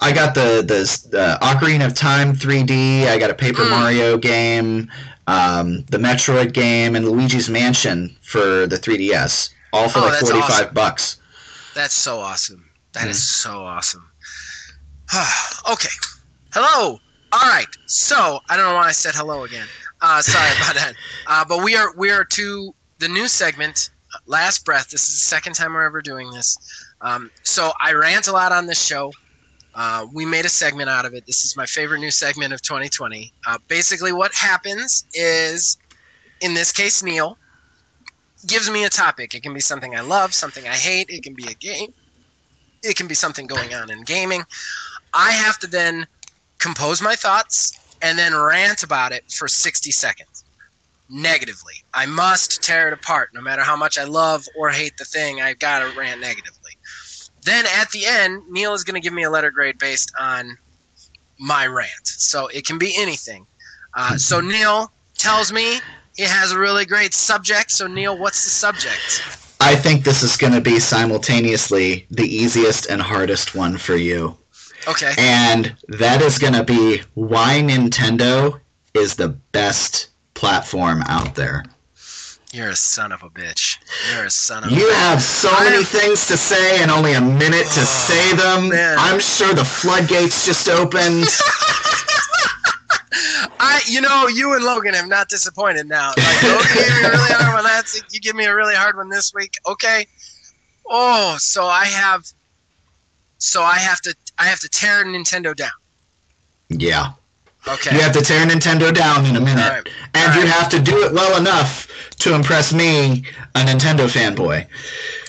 C: I got the the uh, Ocarina of Time 3D. I got a Paper
B: Mm.
C: Mario game, um, the Metroid game, and Luigi's Mansion for the 3DS. All for
B: Oh,
C: like 45
B: awesome.
C: bucks.
B: That's so awesome. That is
C: Mm.
B: so awesome. okay. Hello. All right. So I don't know why I said hello again. Uh, sorry about that. Uh, but we are we are to the new segment, Last Breath. This is the second time we're ever doing this. Um, so I rant a lot on this show. Uh, we made a segment out of it. This is my favorite new segment of 2020. Uh, basically, what happens is, in this case, Neil gives me a topic. It can be something I love, something I hate. It can be a game. It can be something going on in gaming. I have to then compose my thoughts and then rant about it for 60 seconds negatively. I must tear it apart. No matter how much I love or hate the thing, I've got to rant negatively. Then at the end, Neil is going to give me a letter grade based on my rant. So it can be anything. Uh, so Neil tells me it has a really great subject. So Neil, what's the subject?
C: I think this is going to be simultaneously the easiest and hardest one for you.
B: Okay.
C: And that is going to be why Nintendo is the best platform out there.
B: You're a son of a bitch. You're a son of a
C: You
B: bitch.
C: have so
B: I
C: many things to say and only a minute to oh, say them.
B: man.
C: I'm sure the floodgates just opened.
B: I, you know, you and Logan have not disappointed now. Like Logan gave me a really hard one week. You give me a really hard one this week. Okay. Oh, so I have, so I have to, I have to tear Nintendo down.
C: yeah.
B: Okay.
C: You have to tear Nintendo down in a minute.
B: Right.
C: And you have to do it well enough to impress me, a Nintendo fanboy.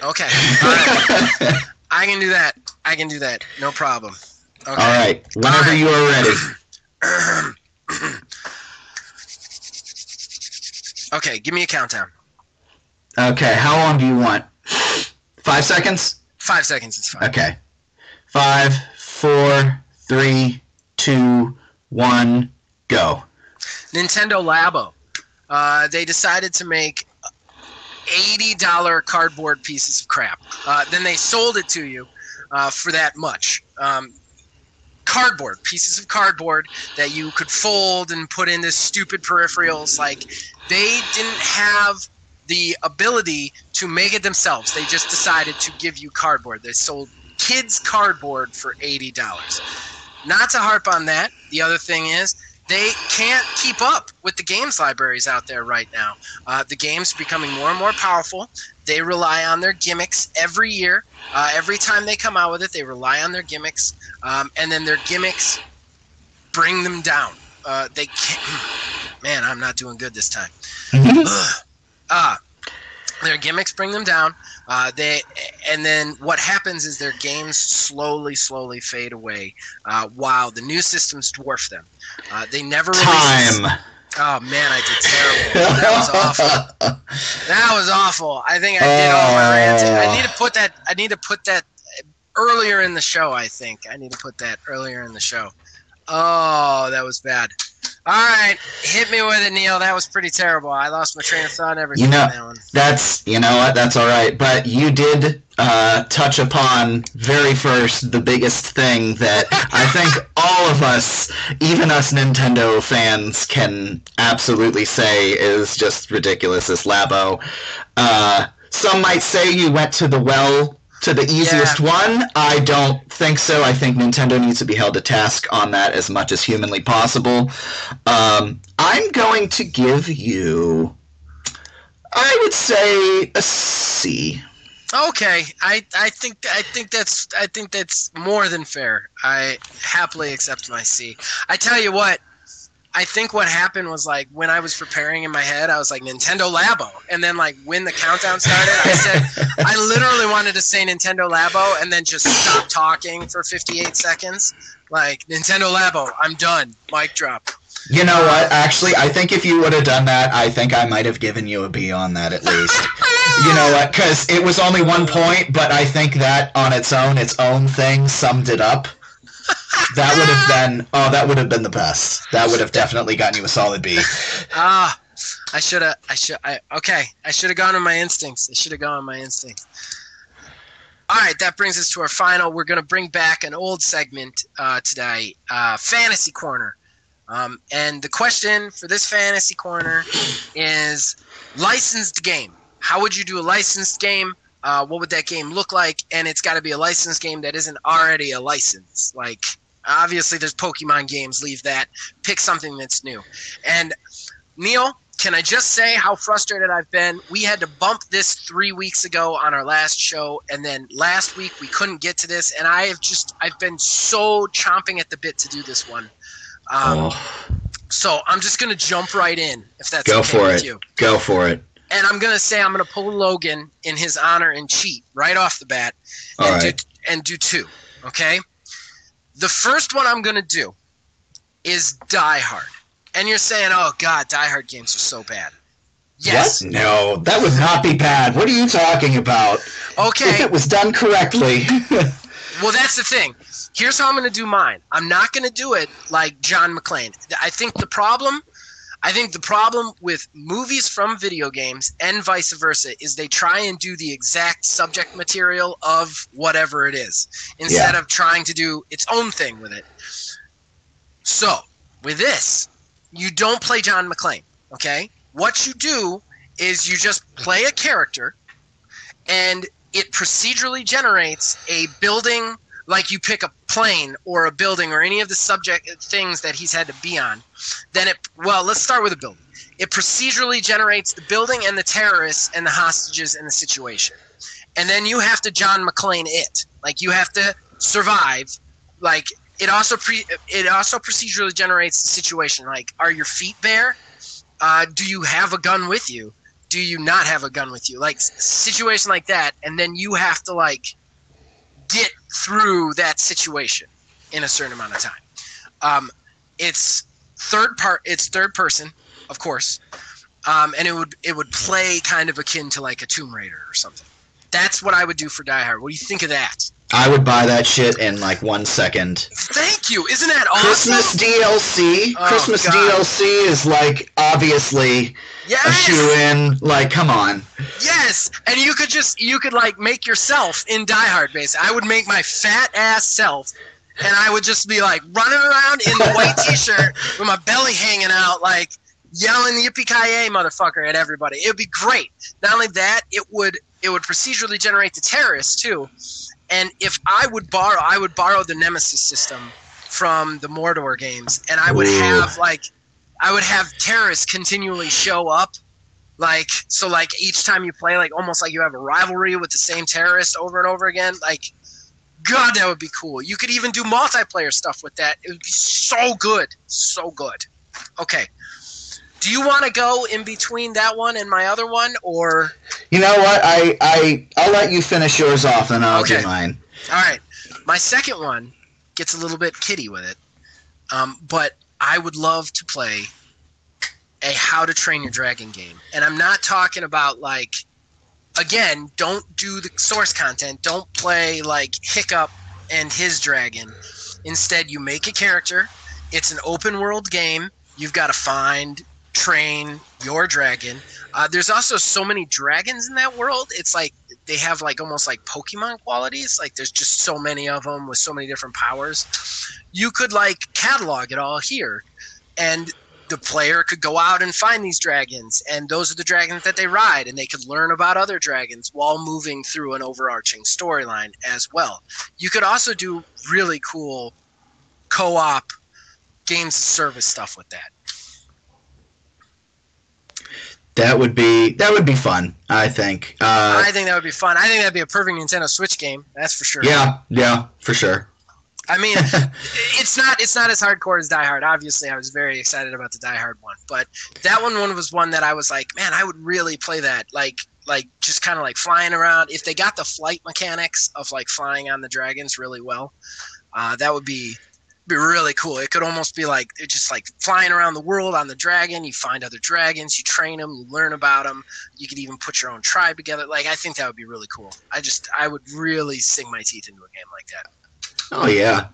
B: Okay. All right. I can do that. I can do that. No problem. Okay.
C: All right. Whenever
B: All
C: you are ready.
B: okay. Give me a countdown.
C: Okay. How long do you want? Five seconds?
B: Five seconds. is fine.
C: Okay. Five, four, three, two, one, go.
B: Nintendo Labo. Uh, they decided to make $80 cardboard pieces of crap. Uh, then they sold it to you uh, for that much. Um, cardboard, pieces of cardboard that you could fold and put into stupid peripherals. Like, they didn't have the ability to make it themselves. They just decided to give you cardboard. They sold kids' cardboard for $80. Not to harp on that, the other thing is they can't keep up with the games libraries out there right now. Uh, the games are becoming more and more powerful. They rely on their gimmicks every year. Uh, every time they come out with it, they rely on their gimmicks, um, and then their gimmicks bring them down. Uh, they can't. Man, I'm not doing good this time. Ah, their gimmicks bring them down. Uh, they and then what happens is their games slowly, slowly fade away, uh, while the new systems dwarf them. Uh, they never release.
C: Time.
B: Oh man, I did terrible. That was awful. That was awful. I think I did all my ranting. I need to put that. I need to put that earlier in the show. I think I need to put that earlier in the show. Oh, that was bad. All right, hit me with it, Neil. That was pretty terrible. I lost my train of thought and everything
C: You know-
B: on that one.
C: That's you know what that's all right, but you did uh, touch upon very first the biggest thing that I think all of us, even us Nintendo fans, can absolutely say is just ridiculous. This Labo. Uh, some might say you went to the well to the easiest one. I don't think so. I think Nintendo needs to be held to task on that as much as humanly possible. Um, I'm going to give you. I would say a C.
B: Okay, I, I think I think that's I think that's more than fair. I happily accept my C. I tell you what, I think what happened was like when I was preparing in my head, I was like Nintendo Labo, and then like when the countdown started, I said I literally wanted to say Nintendo Labo and then just stop talking for 58 seconds. Like Nintendo Labo, I'm done. Mic drop.
C: You know what? Actually, I think if you would have done that, I think I might have given you a B on that at least. you know what? Because it was only one point, but I think that on its own, its own thing summed it up. That would have been oh, that would have been the best. That would have definitely gotten you a solid B.
B: Ah, I should have. I should. I okay. I should have gone on my instincts. I should have gone on my instincts. All right, that brings us to our final. We're going to bring back an old segment uh, today, uh, Fantasy Corner. Um, and the question for this Fantasy Corner is licensed game. How would you do a licensed game? Uh, what would that game look like? And it's got to be a licensed game that isn't already a license. Like, obviously, there's Pokemon games. Leave that. Pick something that's new. And Neil, can I just say how frustrated I've been? We had to bump this three weeks ago on our last show, and then last week we couldn't get to this, and I have just I've been so chomping at the bit to do this one. Um,
C: oh,
B: So I'm just gonna jump right in if that's
C: go
B: okay
C: for
B: with
C: it.
B: you.
C: Go for it.
B: And I'm gonna say I'm gonna pull Logan in his honor and cheat right off the bat,
C: All
B: and
C: right.
B: do and do two. Okay. The first one I'm gonna do is Die Hard, and you're saying, "Oh God, Die Hard games are so bad." Yes.
C: What? No, that would not be bad. What are you talking about?
B: Okay.
C: If it was done correctly.
B: Well, that's the thing. Here's how I'm going to do mine. I'm not going to do it like John McClane. I think the problem, I think the problem with movies from video games and vice versa is they try and do the exact subject material of whatever it is instead of trying to do its own thing with it. So, with this, you don't play John McClane, okay? What you do is you just play a character and it procedurally generates a building like you pick a plane or a building or any of the subject things that he's had to be on then it well let's start with a building. It procedurally generates the building and the terrorists and the hostages and the situation. And then you have to john mcclane it. Like you have to survive. Like it also pre it also procedurally generates the situation. Like are your feet bare? Uh, do you have a gun with you? Do you not have a gun with you? Like situation like that. And then you have to like get through that situation in a certain amount of time. Um, it's third part it's third person of course um, and it would it would play kind of akin to like a tomb raider or something that's what i would do for die hard what do you think of that
C: I would buy that shit in like one second.
B: thank you isn't that awesome
C: Christmas DLC.
B: Oh,
C: Christmas
B: God.
C: DLC is like obviously a shoe in. Like, come on.
B: Yes, and you could just you could like make yourself in Die Hard base. I would make my fat ass self, and I would just be like running around in the white t-shirt with my belly hanging out, like yelling "Yippee ki motherfucker!" at everybody. It would be great. Not only that, it would it would procedurally generate the terrorists too. And if I would borrow, I would borrow the Nemesis system from the Mordor games, and I would
C: Ooh.
B: have like I would have terrorists continually show up like so like each time you play like almost like you have a rivalry with the same terrorist over and over again like god that would be cool. You could even do multiplayer stuff with that. It would be so good. So good. Okay. Do you want to go in between that one and my other one or?
C: You know what? I I I'll let you finish yours off, and I'll
B: Okay.
C: do mine.
B: all right. My second one gets a little bit kitty with it um, but i would love to play a how to train your dragon game. And i'm not talking about like again don't do the source content. Don't play like hiccup and his dragon. Instead you make a character. It's an open world game. You've got to find train your dragon. Uh, there's also so many dragons in that world. It's like they have like almost like pokemon qualities. Like there's just so many of them with so many different powers. You could like catalog it all here. And the player could go out and find these dragons and those are the dragons that they ride and they could learn about other dragons while moving through an overarching storyline as well you could also do really cool co-op games service stuff with that
C: That would be that would be fun. I think. Uh,
B: i think that would be fun i think that'd be a perfect nintendo switch game that's for sure
C: yeah, yeah, for sure.
B: I mean, it's not it's not as hardcore as Die Hard. Obviously, I was very excited about the Die Hard one, but that one one was one that I was like, man, I would really play that. Like like just kind of like flying around. If they got the flight mechanics of like flying on the dragons really well, uh, that would be be really cool. It could almost be like just like flying around the world on the dragon. You find other dragons, you train them, you learn about them. You could even put your own tribe together. Like I think that would be really cool. I just I would really sink my teeth into a game like that.
C: Oh yeah.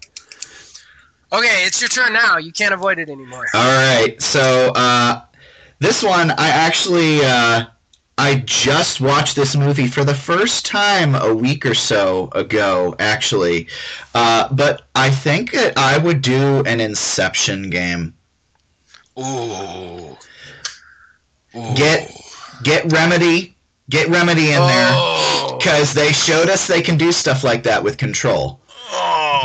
B: Okay, it's your turn now. You can't avoid it anymore.
C: All right. So uh, this one, I actually, uh, I just watched this movie for the first time a week or so ago, actually. Uh, but I think that I would do an Inception game.
B: Ooh. Ooh.
C: Get get Remedy, get Remedy in there
B: Oh.
C: because they showed us they can do stuff like that with Control.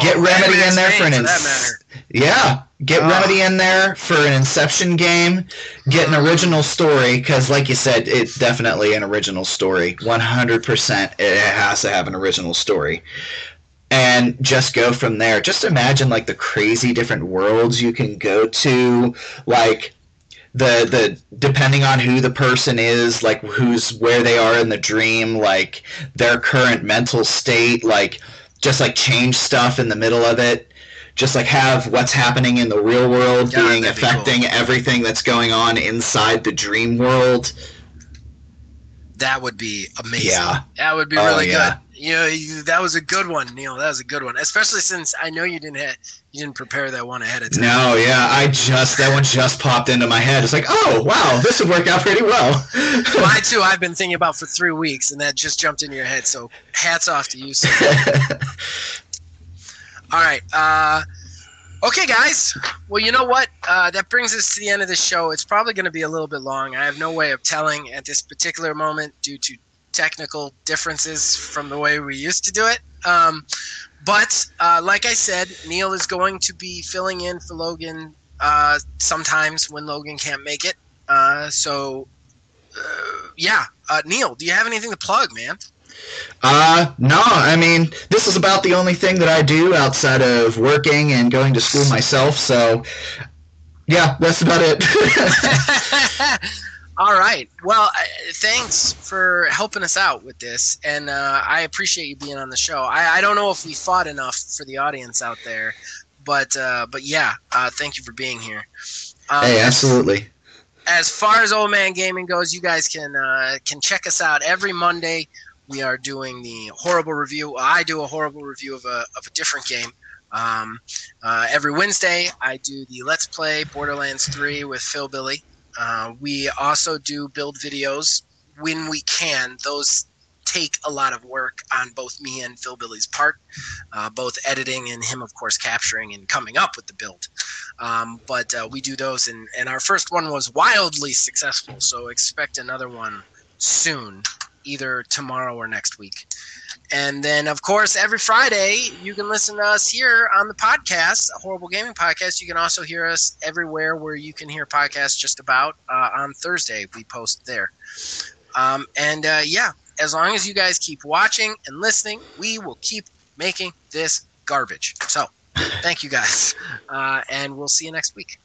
B: Oh,
C: Get Remedy in there for
B: name,
C: an
B: for
C: ins- Yeah, get
B: Ah.
C: Remedy in there for an Inception game. Get an original story because, like you said, it's definitely an original story. One hundred percent, it has to have an original story. And just go from there. Just imagine like the crazy different worlds you can go to, like the the depending on who the person is, like who's where they are in the dream, like their current mental state, like just like change stuff in the middle of it just like have what's happening in the real world
B: Yeah,
C: being
B: that'd be cool.
C: affecting everything that's going on inside the dream world.
B: That would be amazing.
C: Yeah.
B: That would be
C: Oh,
B: really
C: yeah.
B: good. You know, you, that was a good one, Neil. That was a good one, especially since I know you didn't ha- you didn't prepare that one ahead of time.
C: No, yeah, I just that one just popped into my head. It's like, oh wow, this would work out pretty well.
B: Mine too. I've been thinking about for three weeks, and that just jumped into your head. So hats off to you. All right. Uh, okay, guys. Well, you know what? Uh, that brings us to the end of the show. It's probably going to be a little bit long. I have no way of telling at this particular moment due to technical differences from the way we used to do it. Um, but uh, like I said, Neil is going to be filling in for Logan uh, sometimes when Logan can't make it. Uh, so, uh, yeah. Uh, Neil, do you have anything to plug, man?
C: uh, no, I mean, this is about the only thing that I do outside of working and going to school myself. So, yeah, that's about it.
B: All right. Well, uh, thanks for helping us out with this, and uh, I appreciate you being on the show. I, I don't know if we fought enough for the audience out there, but uh, but yeah, uh, thank you for being here. Um,
C: hey, absolutely.
B: as far as Old Man Gaming goes, you guys can uh, can check us out every Monday. We are doing the horrible review. I do a horrible review of a of a different game. Um, uh, every Wednesday, I do the Let's Play Borderlands 3 with Phil Billy. Uh, we also do build videos when we can. Those take a lot of work on both me and Phil Billy's part, uh, both editing and him, of course, capturing and coming up with the build. Um, but uh, we do those, and, and our first one was wildly successful. So expect another one soon, either tomorrow or next week. And then, of course, every Friday you can listen to us here on the podcast, Horrible Gaming Podcast. You can also hear us everywhere where you can hear podcasts. Just about uh, on Thursday we post there. Um, and uh, yeah, as long as you guys keep watching and listening, we will keep making this garbage. So, thank you guys, uh, and we'll see you next week.